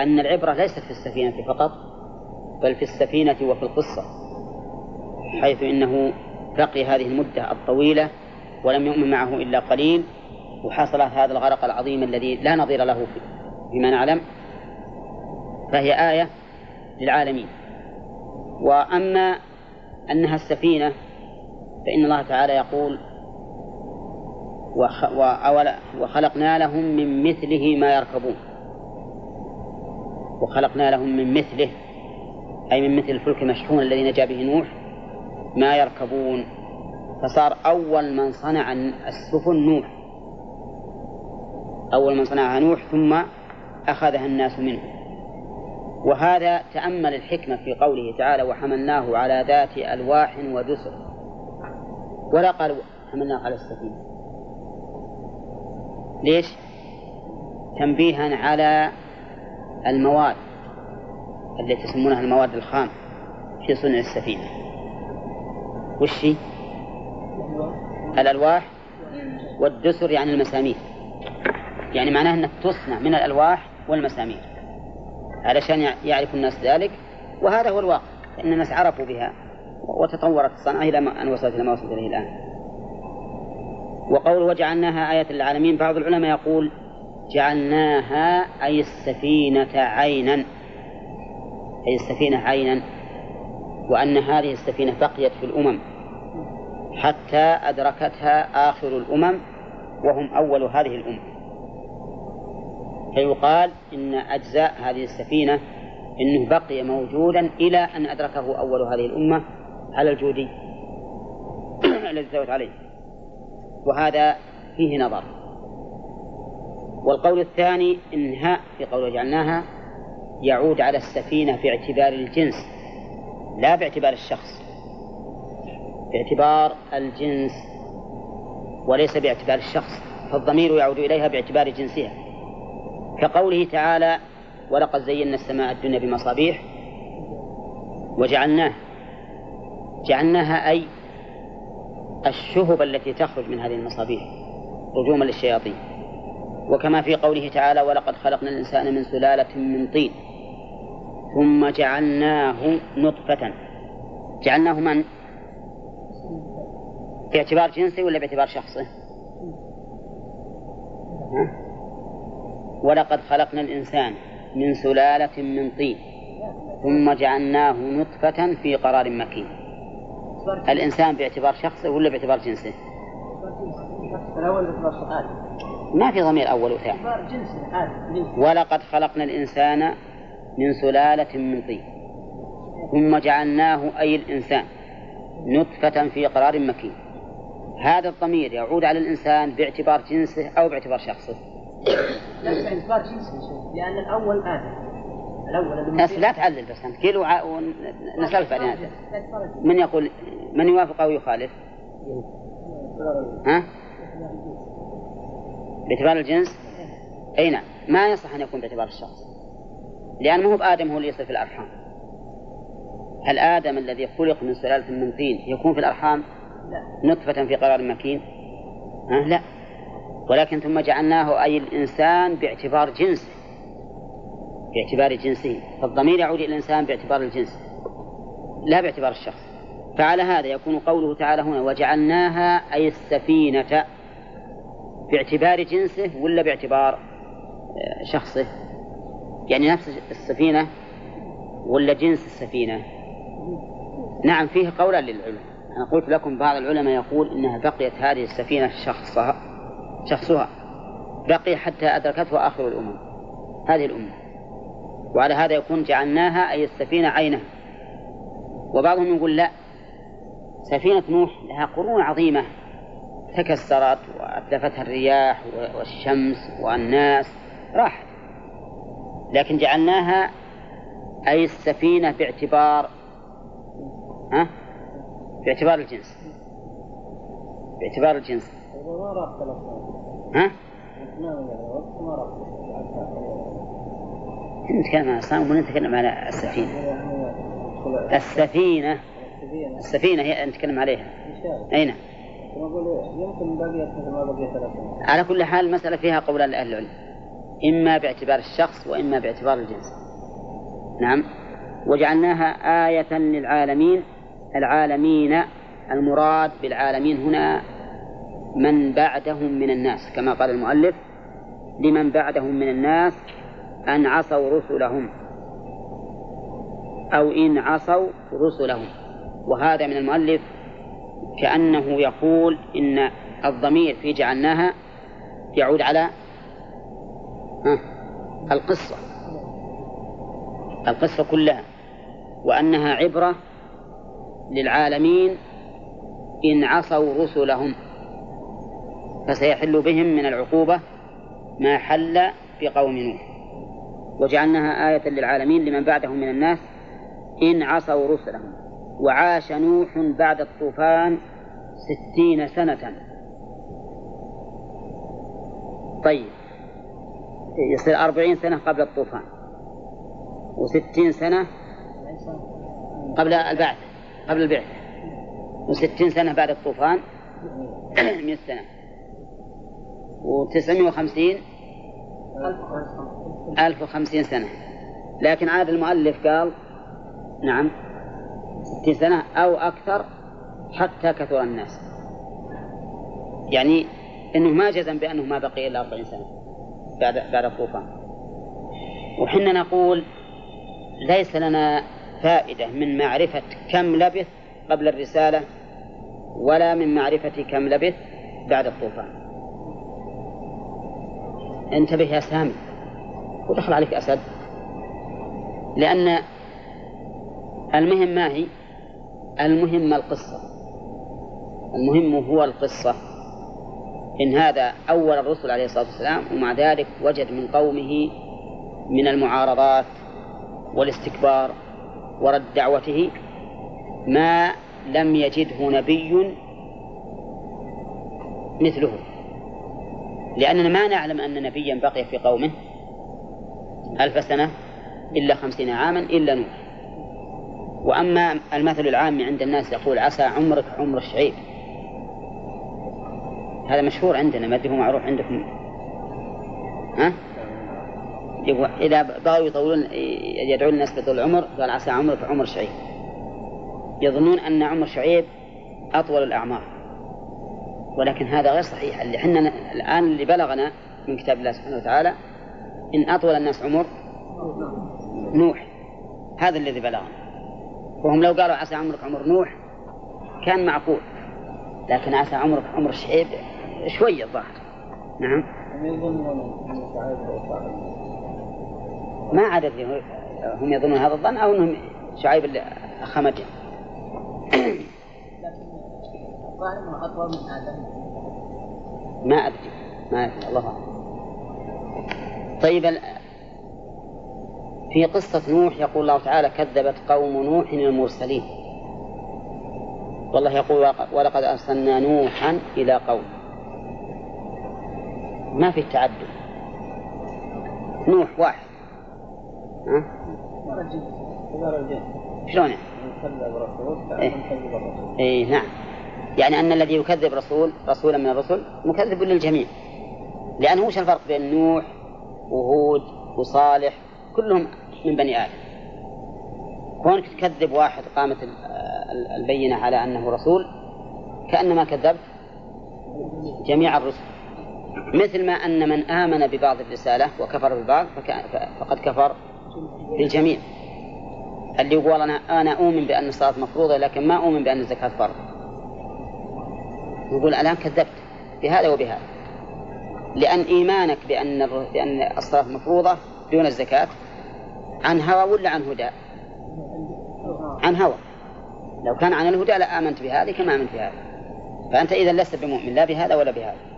أن العبرة ليست في السفينة فقط بل في السفينة وفي القصة حيث إنه بقي هذه المدة الطويلة ولم يؤمن معه إلا قليل وحصل هذا الغرق العظيم الذي لا نظير له فيما نعلم فهي آية للعالمين. وأما أنها السفينة فإن الله تعالى يقول وخلقنا لهم من مثله ما يركبون. وخلقنا لهم من مثله أي من مثل الفلك المشحون الذي نجا به نوح ما يركبون. فصار أول من صنع السفن نوح. أول من صنعها نوح ثم أخذها الناس منه. وهذا تأمل الحكمة في قوله تعالى وحملناه على ذات ألواح ودسر. ولا قال حملناه على السفينة. ليش؟ تنبيها على المواد التي يسمونها المواد الخام في صنع السفينة. وش؟ الألواح والدسر يعني المسامير. يعني معناه أنك تصنع من الألواح والمسامير. علشان يعرف الناس ذلك. وهذا هو الواقع فإن الناس عرفوا بها وتطورت الصنعة إلى أن وصلت إلى ما وصلت إليه الآن. وقول وجعلناها آية للعالمين بعض العلماء يقول جعلناها أي السفينة عينا. أي السفينة عينا. وأن هذه السفينة بقيت في الأمم. حتى أدركتها آخر الأمم وهم أول هذه الأمة فيقال إن أجزاء هذه السفينة إنه بقي موجودا إلى أن أدركه أول هذه الأمة على الجودي؟ (clears throat) الذي استوت عليه. وهذا فيه نظر. والقول الثاني إنها في قول جعلناها يعود على السفينة في اعتبار الجنس لا باعتبار الشخص. باعتبار الجنس وليس باعتبار الشخص فالضمير يعود إليها باعتبار جنسها. كقوله تعالى ولقد زينا السماء الدنيا بمصابيح وجعلناه جعلناها أي الشهب التي تخرج من هذه المصابيح رجوما للشياطين وكما في قوله تعالى ولقد خلقنا الإنسان من سلالة من طين ثم جعلناه نطفة جعلناه من؟ باعتبار جنسه ولا باعتبار شخصه؟ ولقد خلقنا الإنسان من سلالة من طين ثم جعلناه نطفة في قرار مكين. الإنسان باعتبار شخصه ولا باعتبار جنسه؟ ما في ضمير أول وثاني. ولقد خلقنا الإنسان من سلالة من طين ثم جعلناه أي الإنسان نطفة في قرار مكين. هذا الضمير يعود على الإنسان باعتبار جنسه أو باعتبار شخصه. جنسي لأن الأول آدم الأول لا تعلل بس أنت. كيلو ونسألك بعدين. هذا. من يقول من يوافق أو يخالف؟ ها؟ باعتبار الجنس؟ أي نعم. ما يصح أن يكون باعتبار الشخص. لأن مو بآدم هو اللي يصل في الأرحام. هل آدم الذي خلق من سلالة من طين يكون في الأرحام؟ لا. نطفة في قرار مكين؟ ها؟ لا. ولكن ثم جعلناه أي الإنسان باعتبار جنسه باعتبار جنسه. فالضمير يعود إلى الإنسان باعتبار الجنس لا باعتبار الشخص. فعلى هذا يكون قوله تعالى هنا وجعلناها أي السفينة باعتبار جنسه ولا باعتبار آه، شخصه؟ يعني نفس السفينة ولا جنس السفينة؟ نعم فيه قولا للعلماء. أنا قلت لكم بعض العلماء يقول إنها بقيت هذه السفينة شخصها. شخصها. بقي حتى أدركته آخر الأمم. هذه الأمة. وعلى هذا يكون جعلناها أي السفينة عينها وبعضهم يقول لا. سفينة نوح لها قرون عظيمة. تكسرت وأتلفتها الرياح والشمس والناس. راحت. لكن جعلناها أي السفينة باعتبار ها؟ باعتبار الجنس. باعتبار الجنس. ها؟ نتكلم عن الصنم ولا نتكلم على السفينة. السفينة؟ السفينة هي نتكلم عليها. أي نعم. يمكن ما على كل حال المسألة فيها قولان لأهل العلم. إما باعتبار الشخص وإما باعتبار الجنس. نعم. وجعلناها آية للعالمين العالمين المراد بالعالمين هنا من بعدهم من الناس كما قال المؤلف لمن بعدهم من الناس أن عصوا رسلهم أو إن عصوا رسلهم. وهذا من المؤلف كأنه يقول إن الضمير في جعلناها يعود على القصة القصة كلها وأنها عبرة للعالمين إن عصوا رسلهم. فسيحل بهم من العقوبة ما حل بقوم نوح. وجعلناها آية للعالمين لمن بعدهم من الناس إن عصوا رسلهم. وعاش نوح بعد الطوفان ستين سنة. طيب. يصير أربعين سنة قبل الطوفان. وستين سنة قبل البعث. قبل البعث. وستين سنة بعد الطوفان. مئة سنة. وتسعمائة وخمسين؟ ألف وخمسين سنة. لكن عاد المؤلف قال نعم ستين سنة أو أكثر حتى كثر الناس. يعني أنه ما جزم بأنه ما بقي إلا أربعين سنة بعد بعد الطوفان. وحنا نقول ليس لنا فائدة من معرفة كم لبث قبل الرسالة ولا من معرفة كم لبث بعد الطوفان. انتبه يا سامي. ودخل عليك أسد. لأن المهم ما هي؟ المهم القصة. المهم هو القصة. إن هذا أول الرسل عليه الصلاة والسلام ومع ذلك وجد من قومه من المعارضات والاستكبار ورد دعوته ما لم يجده نبي مثله. لأننا ما نعلم أن نبيا بقي في قومه ألف سنة إلا خمسين عاما إلا نوح. وأما المثل العام عند الناس يقول عسى عمرك عمر الشعيب. هذا مشهور عندنا ما هو معروف عندكم. ها؟ إذا بغوا يطولون يدعون الناس بطول العمر قال عسى عمرك عمر شعيب يظنون أن عمر شعيب أطول الأعمار. ولكن هذا غير صحيح. اللي حنا الآن اللي بلغنا من كتاب الله سبحانه وتعالى إن أطول الناس عمر نوح. هذا الذي بلغنا. وهم لو قالوا عسى عمرك عمر نوح كان معقول. لكن عسى عمرك عمر شعيب شوية الظاهر. نعم. ما عدد هم يظنون هذا الظن أو أنهم شعيب أطول من آدم ما أدري. ما أدري. الله أعلم. طيب في قصة نوح يقول الله تعالى كذبت قوم نوح المرسلين. والله يقول ولقد أرسلنا نوحا إلى قوم. ما في تعدد. نوح واحد. ها؟ شلون يعني؟ إيه. إيه نعم. يعني أن الذي يكذب رسول رسولا من الرسل مكذب للجميع. لأنه وش الفرق بين نوح وهود وصالح؟ كلهم من بني آدم. كونك تكذب واحد قامت البينة على أنه رسول كأنما كذبت جميع الرسل. مثل ما أن من آمن ببعض الرسالة وكفر ببعض فقد كفر بالجميع. اللي يقول أنا أنا أؤمن بأن الصلاة مفروضة لكن ما أؤمن بأن الزكاة فرض. يقول الآن كذبت بهذا وبهذا. لأن إيمانك بأن بأن الصلاة مفروضة دون الزكاة عن هوى ولا عن هدى؟ عن هوى. لو كان عن الهدى لآمنت بهذه كما آمنت بهذا فأنت إذا لست بمؤمن لا بهذا ولا بهذا.